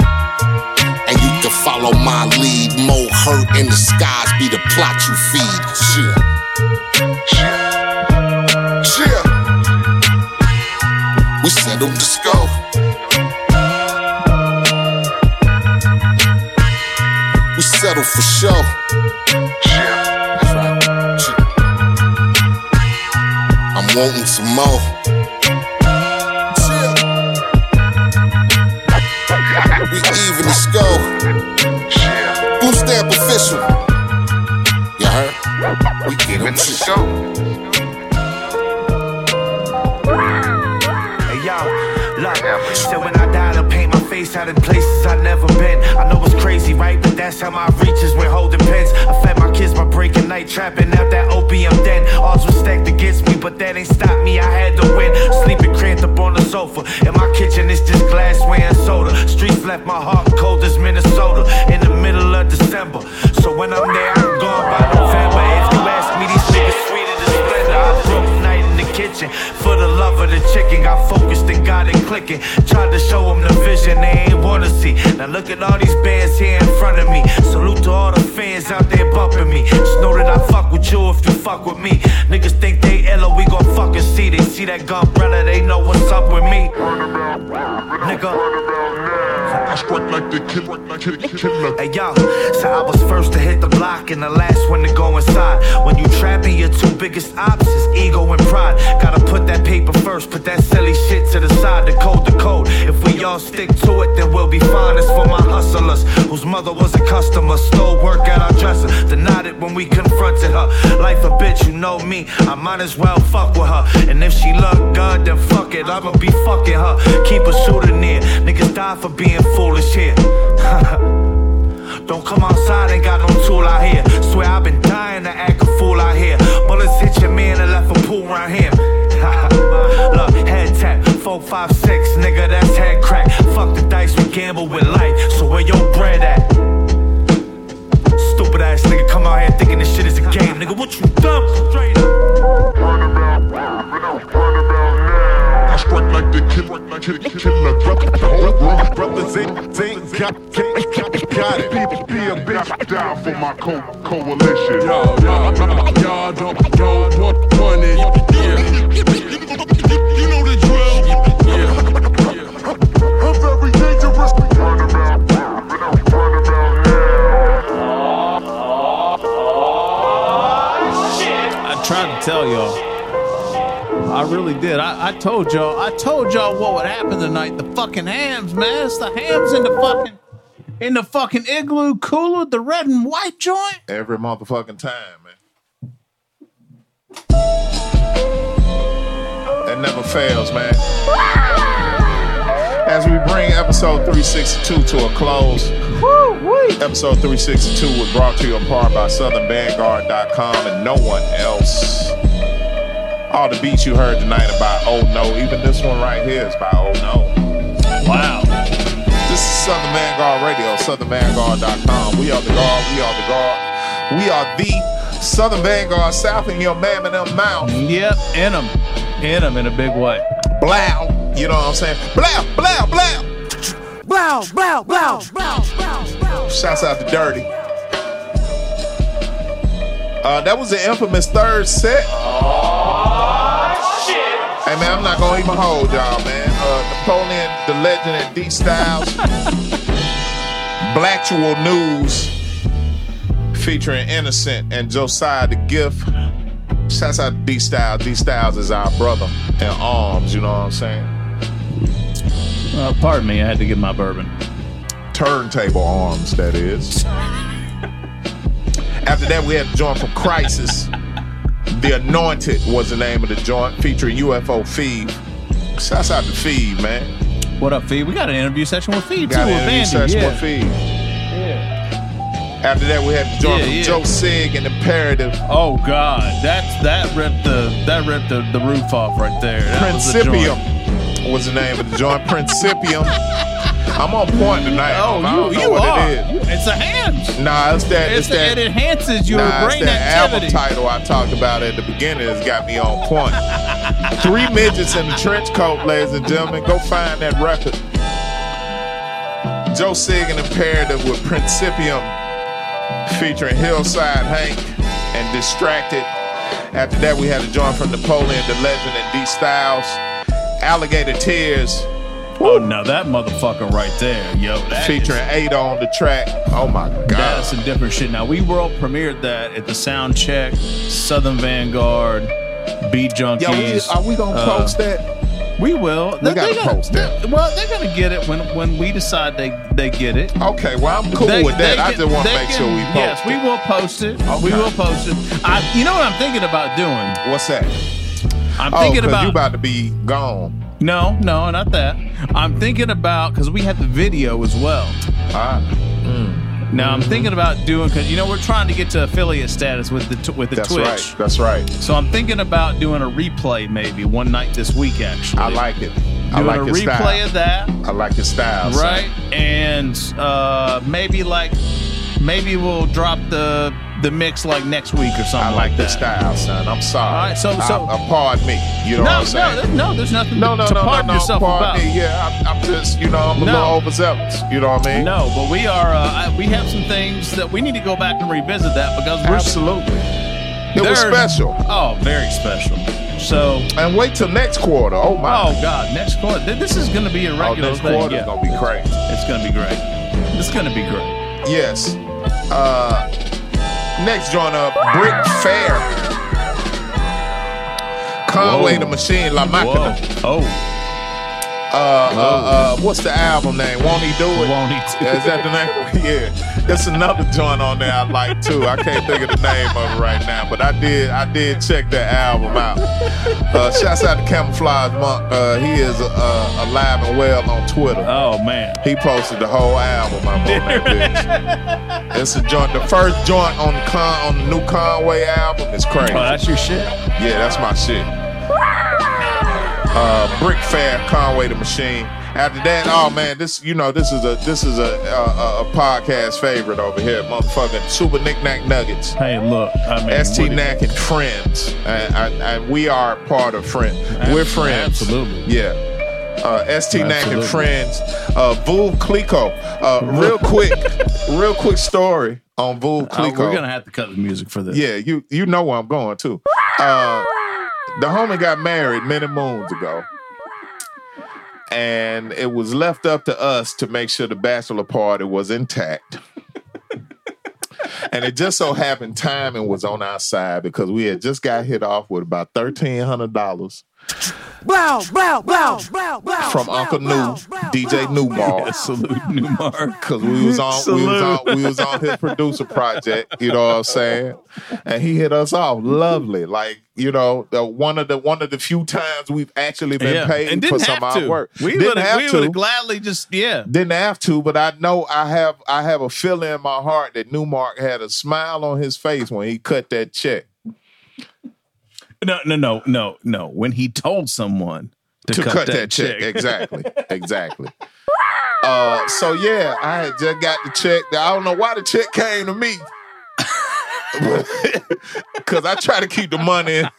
Can follow my lead. More hurt in the skies be the plot you feed. Chill. Chill. We settled the score. We settled for right. Chill. I'm wanting some more. We even the score. Hey yo, look, so when I die, I'll paint my face out in places I've never been. I know it's crazy, right? But that's how my reaches when holding pens. I fed my kids by breaking night, trapping out that opium den. Odds were stacked against me, but that ain't stopped me. I had to win. Sleeping cramped up on the sofa. In my kitchen, it's just glassware and soda. Streets left my heart cold as Minnesota in the middle of December. So when I'm there, I'm gone by November. If kitchen for the love of the chicken. Got focused and got it clicking. Tried to show them the vision they ain't wanna see. Now look at all these bands here in front of me. Salute to all the fans out there bumping me. Just know that I fuck with you if you fuck with me. Niggas think they ill, we gon' fucking see. They see that gun brother, they know what's up with me. Nigga. I strike like the kid, like the killer, killer, killer. Hey yo, so I was first to hit the block and the last one to go inside. When you trapping, your two biggest ops is ego and pride. Gotta put that paper first, put that silly shit to the side. The code, the code. If we all stick to it, then we'll be fine. It's for my hustlers whose mother was a customer. Stole work at our dresser, denied it when we confronted her. Life a bitch, you know me. I might as well fuck with her. And if she look good, then fuck it. I'ma be fucking her. Keep a shooter near. Niggas die for being foolish here. [LAUGHS] Don't come outside, ain't got no tool out here. Swear I've been dying to act a fool out here. Bullets hit your man and left a pool around him. [LAUGHS] Look, head tap, four, five, six, nigga, that's head crack. Fuck the dice, we gamble with life. So where your bread at? Stupid ass nigga, come out here thinking this shit is a game, nigga. What you dumb? Straight up. I strike like like the killer, like the killer. Brother, brothers ain't, ain't got, got, got, got it. Be, be a bitch down for my co coalition. Yo, yo, yo, y'all don't, don't want, want. Yeah. You know the drill. Yeah. I'm very dangerous. Run about, run about I tried to tell y'all. I really did. I, I told y'all. I told y'all what would happen tonight. The fucking Hamm's, man. It's the Hamm's in the fucking in the fucking igloo cooler, the red and white joint. Every motherfucking time, man. That never fails, man. As we bring episode 362 to a close, episode 362 was brought to you in part by SouthernVangard.com and no one else. All the beats you heard tonight about Oh No, even this one right here is by Oh No. Wow. This is Southern Vangard Radio, SouthernVangard.com. We are the guard, we are the guard. We are the Southern Vangard, South in your mam and them mouth. Yep, in them. In them in a big way. Blow. You know what I'm saying? Blow, blow, blow. Blow, blow, blow, blow, blow, blow. Shouts out to Dirty. Uh, that was the infamous third set. Hey man, I'm not gonna even hold y'all, man. Uh, Napoleon Da Legend, and D Styles. [LAUGHS] Blaktual News featuring Innocent and Josiah the Gift. Shouts out to D Styles. D Styles is our brother in arms, you know what I'm saying? Uh, pardon me, I had to get my bourbon. Turntable arms, that is. [LAUGHS] After that, we had a joint from Crisis. The Anointed was the name of the joint, featuring UFO Feed. Shouts out to Feed, man. What up, Feed? We got an interview session with Feed Got too. an with interview session yeah. with Feed. After that, we had the joint Yeah, from yeah. Joe Sig and Imperative. Oh God, that's that ripped the that ripped the, the roof off right there. That was the joint. Principium was the name of the joint. Principium. [LAUGHS] I'm on point tonight. Oh, you you are. it is. It's a hands. Nah, it's that. It's, It's, that. it enhances your nah, brain it's that activity. album title I talked about at the beginning has got me on point. [LAUGHS] Three midgets in a trench coat, ladies and gentlemen. Go find that record. Joe Sig and Imperative with Principium featuring Hillside Hank and Distracted. After that, we had a joint from Napoleon Da Legend, and D Styles. Alligator Tears Oh no, that motherfucker right there, yo. Featuring Ada on the track. Oh my God. That's some different shit. Now we world premiered that at the Sound Check, Southern Vangard, Beat Junkies. Yo, we, are we gonna Uh, post that? We will. We gotta gonna- post that. Well, they're gonna get it when when we decide they they get it. Okay, well I'm cool They- with that. they I can- just want to they make can- sure we post. Yes, we will post it. We will post it. I, you know what I'm thinking about doing? What's that? I'm oh, thinking about you about to be gone. No, no, not that. I'm thinking about because we had the video as well. Ah. Now I'm thinking about doing because you know we're trying to get to affiliate status with the t- with the Twitch. That's Twitch. right. That's right. So I'm thinking about doing a replay maybe one night this week. Actually, I like it. I doing like a your replay style. of that. I like your style. right? And uh, maybe like maybe we'll drop the the mix like next week or something I like the that. style, son. I'm sorry. All right, so- so- I, uh, pardon me. You know no, what I'm no, saying? there's, no, there's nothing No, no, to no, no, pardon no. yourself pardon about. me. Yeah, I'm, I'm just, you know, I'm a No. little overzealous. You know what I mean? No, but we are. Uh, I- we have some things that we need to go back and revisit that because we're Absolutely. It was special. Oh, very special. So, And wait till next quarter. Oh my. oh god, next quarter. This is going to be a Oh, regular next thing. quarter's Yeah. gonna be crazy. It's going to be great. It's going to be great. Yes. Uh, next joint up, Brick Fair. Conway Whoa. the Machine, La Máquina. Whoa. Oh, Uh, uh, uh, what's the album name? Won't he do it? Won't He Do Yeah, Is that the name? [LAUGHS] yeah. There's another joint on there I like too. I can't think of the name of it right now, but I did. I did check that album out. Uh, shouts out to Camouflage Monk. Uh, he is uh, alive and well on Twitter. oh man. He posted the whole album up on that [LAUGHS] bitch. It's a joint. The first joint on the con on the new Conway album is crazy. Oh, that's your shit. Yeah, that's my shit. Uh, Brick Fair, Conway the Machine. After that, oh man, this you know this is a this is a a, a podcast favorite over here, motherfucking Super Knick-Knack Nuggets. Hey, look. I mean, ST Knack and friends, and, and, and we are part of friend. We're friends. Absolutely. Yeah. Uh, ST Knack and friends. Uh, Veuve Clicquot. Uh, real quick, real quick story on Veuve Clicquot. we're gonna have to cut the music for this. Yeah, you you know where I'm going too. Uh, the homie got married many moons ago. And it was left up to us to make sure the bachelor party was intact. and it just so happened timing was on our side because we had just got hit off with about thirteen hundred dollars Blow, blow, blow, blow, blow. from Uncle New, DJ Nu-Mark. Yeah, salute Nu-Mark. Cause we was on we was on we was on his producer project, you know what I'm saying? And he hit us off lovely. Like, you know, the, one of the one of the few times we've actually been Yeah. paid and for didn't some have of our to. work. We didn't would have we to. would have gladly just yeah. Didn't have to, but I know I have I have a feeling in my heart that Nu-Mark had a smile on his face when he cut that check. No, no, no, no, no. When he told someone to, to cut, that, check. exactly. [LAUGHS] Exactly. Uh, so yeah, I had just got the check. I don't know why the check came to me. [LAUGHS] Cause I try to keep the money in,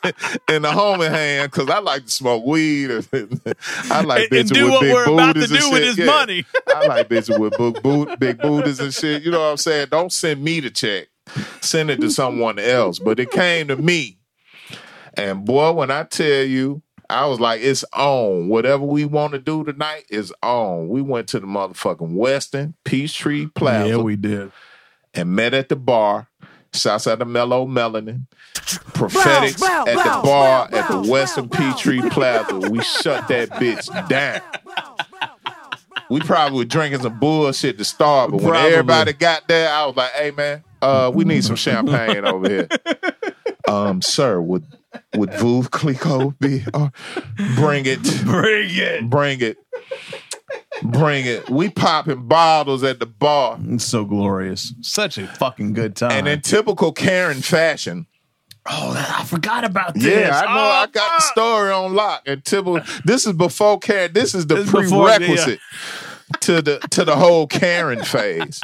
in the homie hand because I like to smoke weed. And, [LAUGHS] I like And- and bitches do with what big we're about to booties and do with shit. Yeah. money. I like bitches with big, boot, big booties and shit. You know what I'm saying? Don't send me the check. Send it to someone else. But it came to me. And boy, when I tell you, I was like, it's on. Whatever we want to do tonight is on. We went to the motherfucking Westin Peachtree Plaza. Yeah, we did. And met at the bar. Shouts out to Mellow Melanin. Prophetics Blow, blow, at the blow, bar blow, at the blow, Westin Peachtree Plaza. We shut that [LAUGHS] bitch down. We probably were drinking some bullshit to start, but when Probably. everybody got there, I was like, "Hey man, uh, we need some champagne over here." [LAUGHS] Um, sir, would would Veuve Clicquot be? Uh, bring it, [LAUGHS] Bring it. bring it, bring it. We popping bottles at the bar, It's so glorious. Such a fucking good time. and in typical Karen fashion, oh, I forgot about this. Yeah, I know. Oh, I got the story on lock. And Typical. This is before Karen. This is the This is before- yeah. prerequisite to the to the whole Karen phase.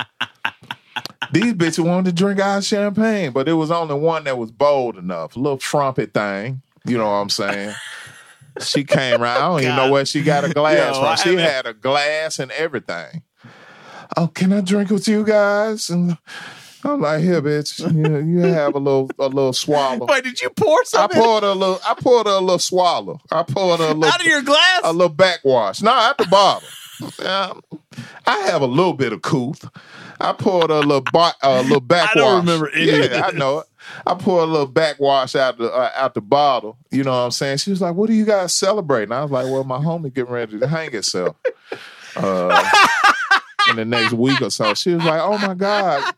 These bitches wanted to drink our champagne, but it was only one that was bold enough, a little trumpet thing. You know what I'm saying? She came around. I don't even know where she got a glass Yo, I from. She haven't- had a glass and everything. Oh, can I drink with you guys? And I'm like, here, bitch. You, you have a little a little swallow. Wait, did you pour something? I poured a little. I poured a little swallow. I poured a little out of your glass? a little backwash. No, at the bottom. Um, I have a little bit of couth. I poured a little bar, a little backwash. [LAUGHS] I don't remember any yeah. I know it. I poured a little backwash out the uh, out the bottle. You know what I'm saying? She was like, "What are you guys celebrating?" I was like, "Well, my homie getting ready to hang himself." Uh, in the next week or so, she was like, "Oh my god."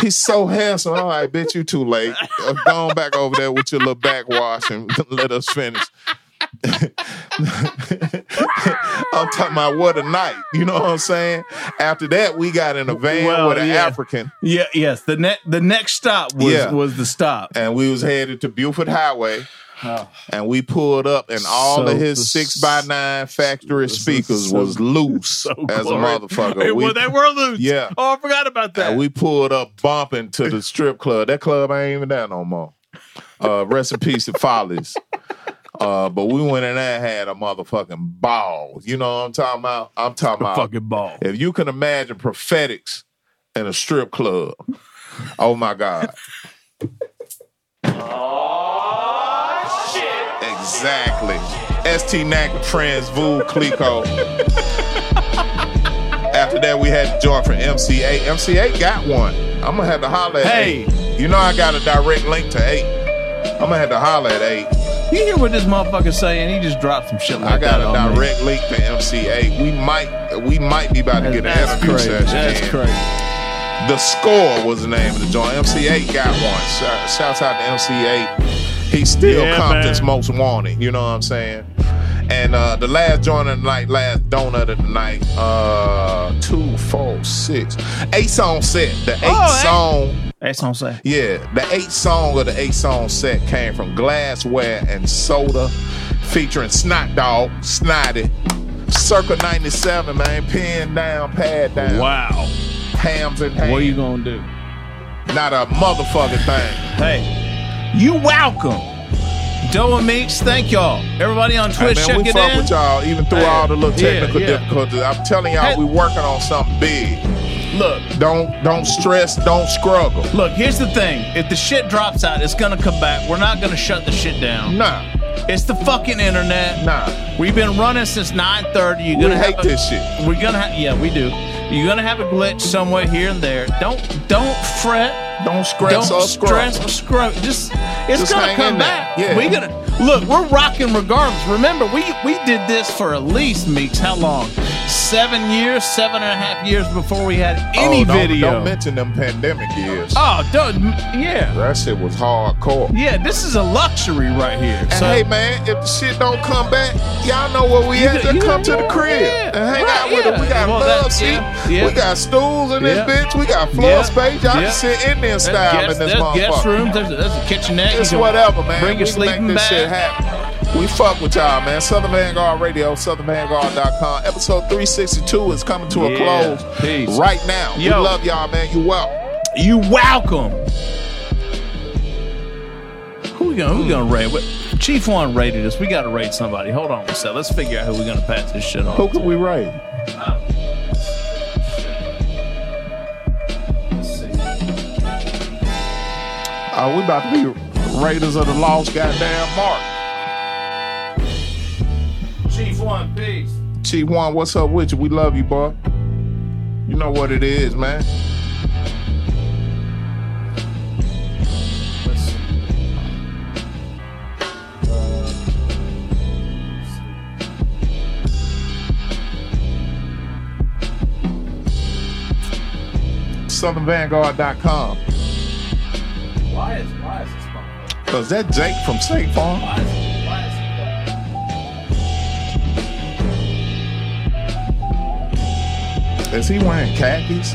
He's so handsome. I'm like, bitch, you too late. Uh, go on back over there with your little backwash and [LAUGHS] let us finish. [LAUGHS] I'm talking about what a night. You know what I'm saying? After that, we got in a van Well, with an yeah. African, Yeah, yes. The next the next stop was Yeah. was the stop. and we was headed to Buford Highway. And we pulled up, and all So of his six by nine factory speakers so- was loose So as a motherfucker. We- well, they were loose. Yeah. Oh, I forgot about that. And we pulled up bumping to the strip club. That club ain't even there no more. Uh, rest in peace to Follies. Uh, but we went in there and had a motherfucking ball. You know what I'm talking about? I'm talking about fucking ball. If you can imagine prophetics in a strip club, oh my God. oh shit! Exactly. ST Nack Trans Veuve Clicquot. After that, we had the joint from MC Eiht. MC8 got one. I'm gonna have to holler at Hey. eight. You know I got a direct link to eight. I'm gonna have to holler at eight. You hear what this motherfucker saying? He just dropped some shit like I got that a on me. direct link to MC Eiht. We might we might be about to get an That's interview session. That's in. crazy. The score was the name of the joint. MC Eiht got one. Shout- Shouts out to MC Eiht. He's still Yeah, Compton's man. most wanted. You know what I'm saying? And uh, the last joint of the night, last donut of the night, uh, two, four, six, eight song set. The eight Oh, song, That's what I'm saying. yeah, the eight song of the eight song set came from Glassware and Soda, featuring Snot Dog, Snotty, Circa 97, man, pen down, pad down, Wow. Hamm's and Hamm's. What are you gonna do? Not a motherfucking thing. Hey, you welcome. Doe and Meeks, thank y'all. Everybody on Hey, Twitch, man, check we it fuck in. with y'all even through Hey, all the little yeah, technical yeah. difficulties. I'm telling y'all, Hey. we working on something big. Look, Don't don't stress, don't struggle. look. Here's the thing: if the shit drops out, it's gonna come back. We're not gonna shut the shit down. Nah, It's the fucking internet. nah. We've been running since 9:30. You're gonna hate have a, this shit. We're gonna have yeah, we do. You're gonna have a glitch somewhere here and there. Don't don't fret. Don't stress don't or stress or scrub. Just it's Just gonna come back. Yeah. We gonna look. We're rocking regardless. Remember, we we did this for at least Meeks. How long? Seven years, seven and a half years before we had oh, any oh, don't, video. Don't mention them pandemic years. oh, don't, yeah, That shit was hardcore. yeah. This is a luxury right here. And So- hey man, if the shit don't come back, y'all know where we at. Just come to the crib yeah, and hang right, out with us. We got Well, love that- seat. yeah, yeah. We got stools in this Yeah. bitch. We got floor Yeah. space. Y'all Yeah. can sit in there There's style in this there's motherfucker. guest rooms. There's, there's a kitchenette. It's whatever, man. Bring your we can make sleeping this bag. shit happen. We fuck with y'all, man. Southern Vangard Radio, SouthernVangard.com. Episode 362 is coming to a Yeah. close Peace. right now. Yo. We love y'all, man. You welcome. You welcome. Who we gonna who we gonna rate? What, Chief one rated us. We gotta rate somebody. Hold on one sec. Let's figure out who we're gonna pass this shit on. Who can we rate? Uh, we about to be Raiders of the Lost goddamn mark. Chief one, peace. Chief One, what's up with you? We love you, boy. You know what it is, man. SouthernVangard.com. Why is why is this? Cause that Jake from State Farm. Is he wearing khakis?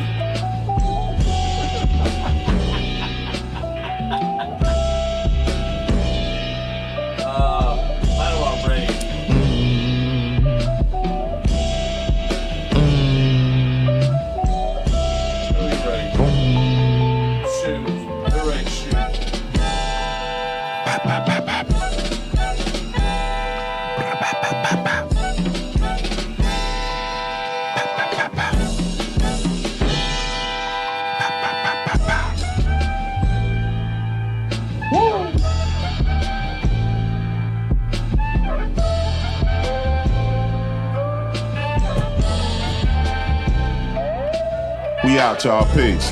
We out, y'all. Peace.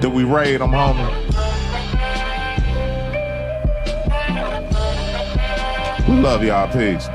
Did we raid them, homie? We love y'all. Peace.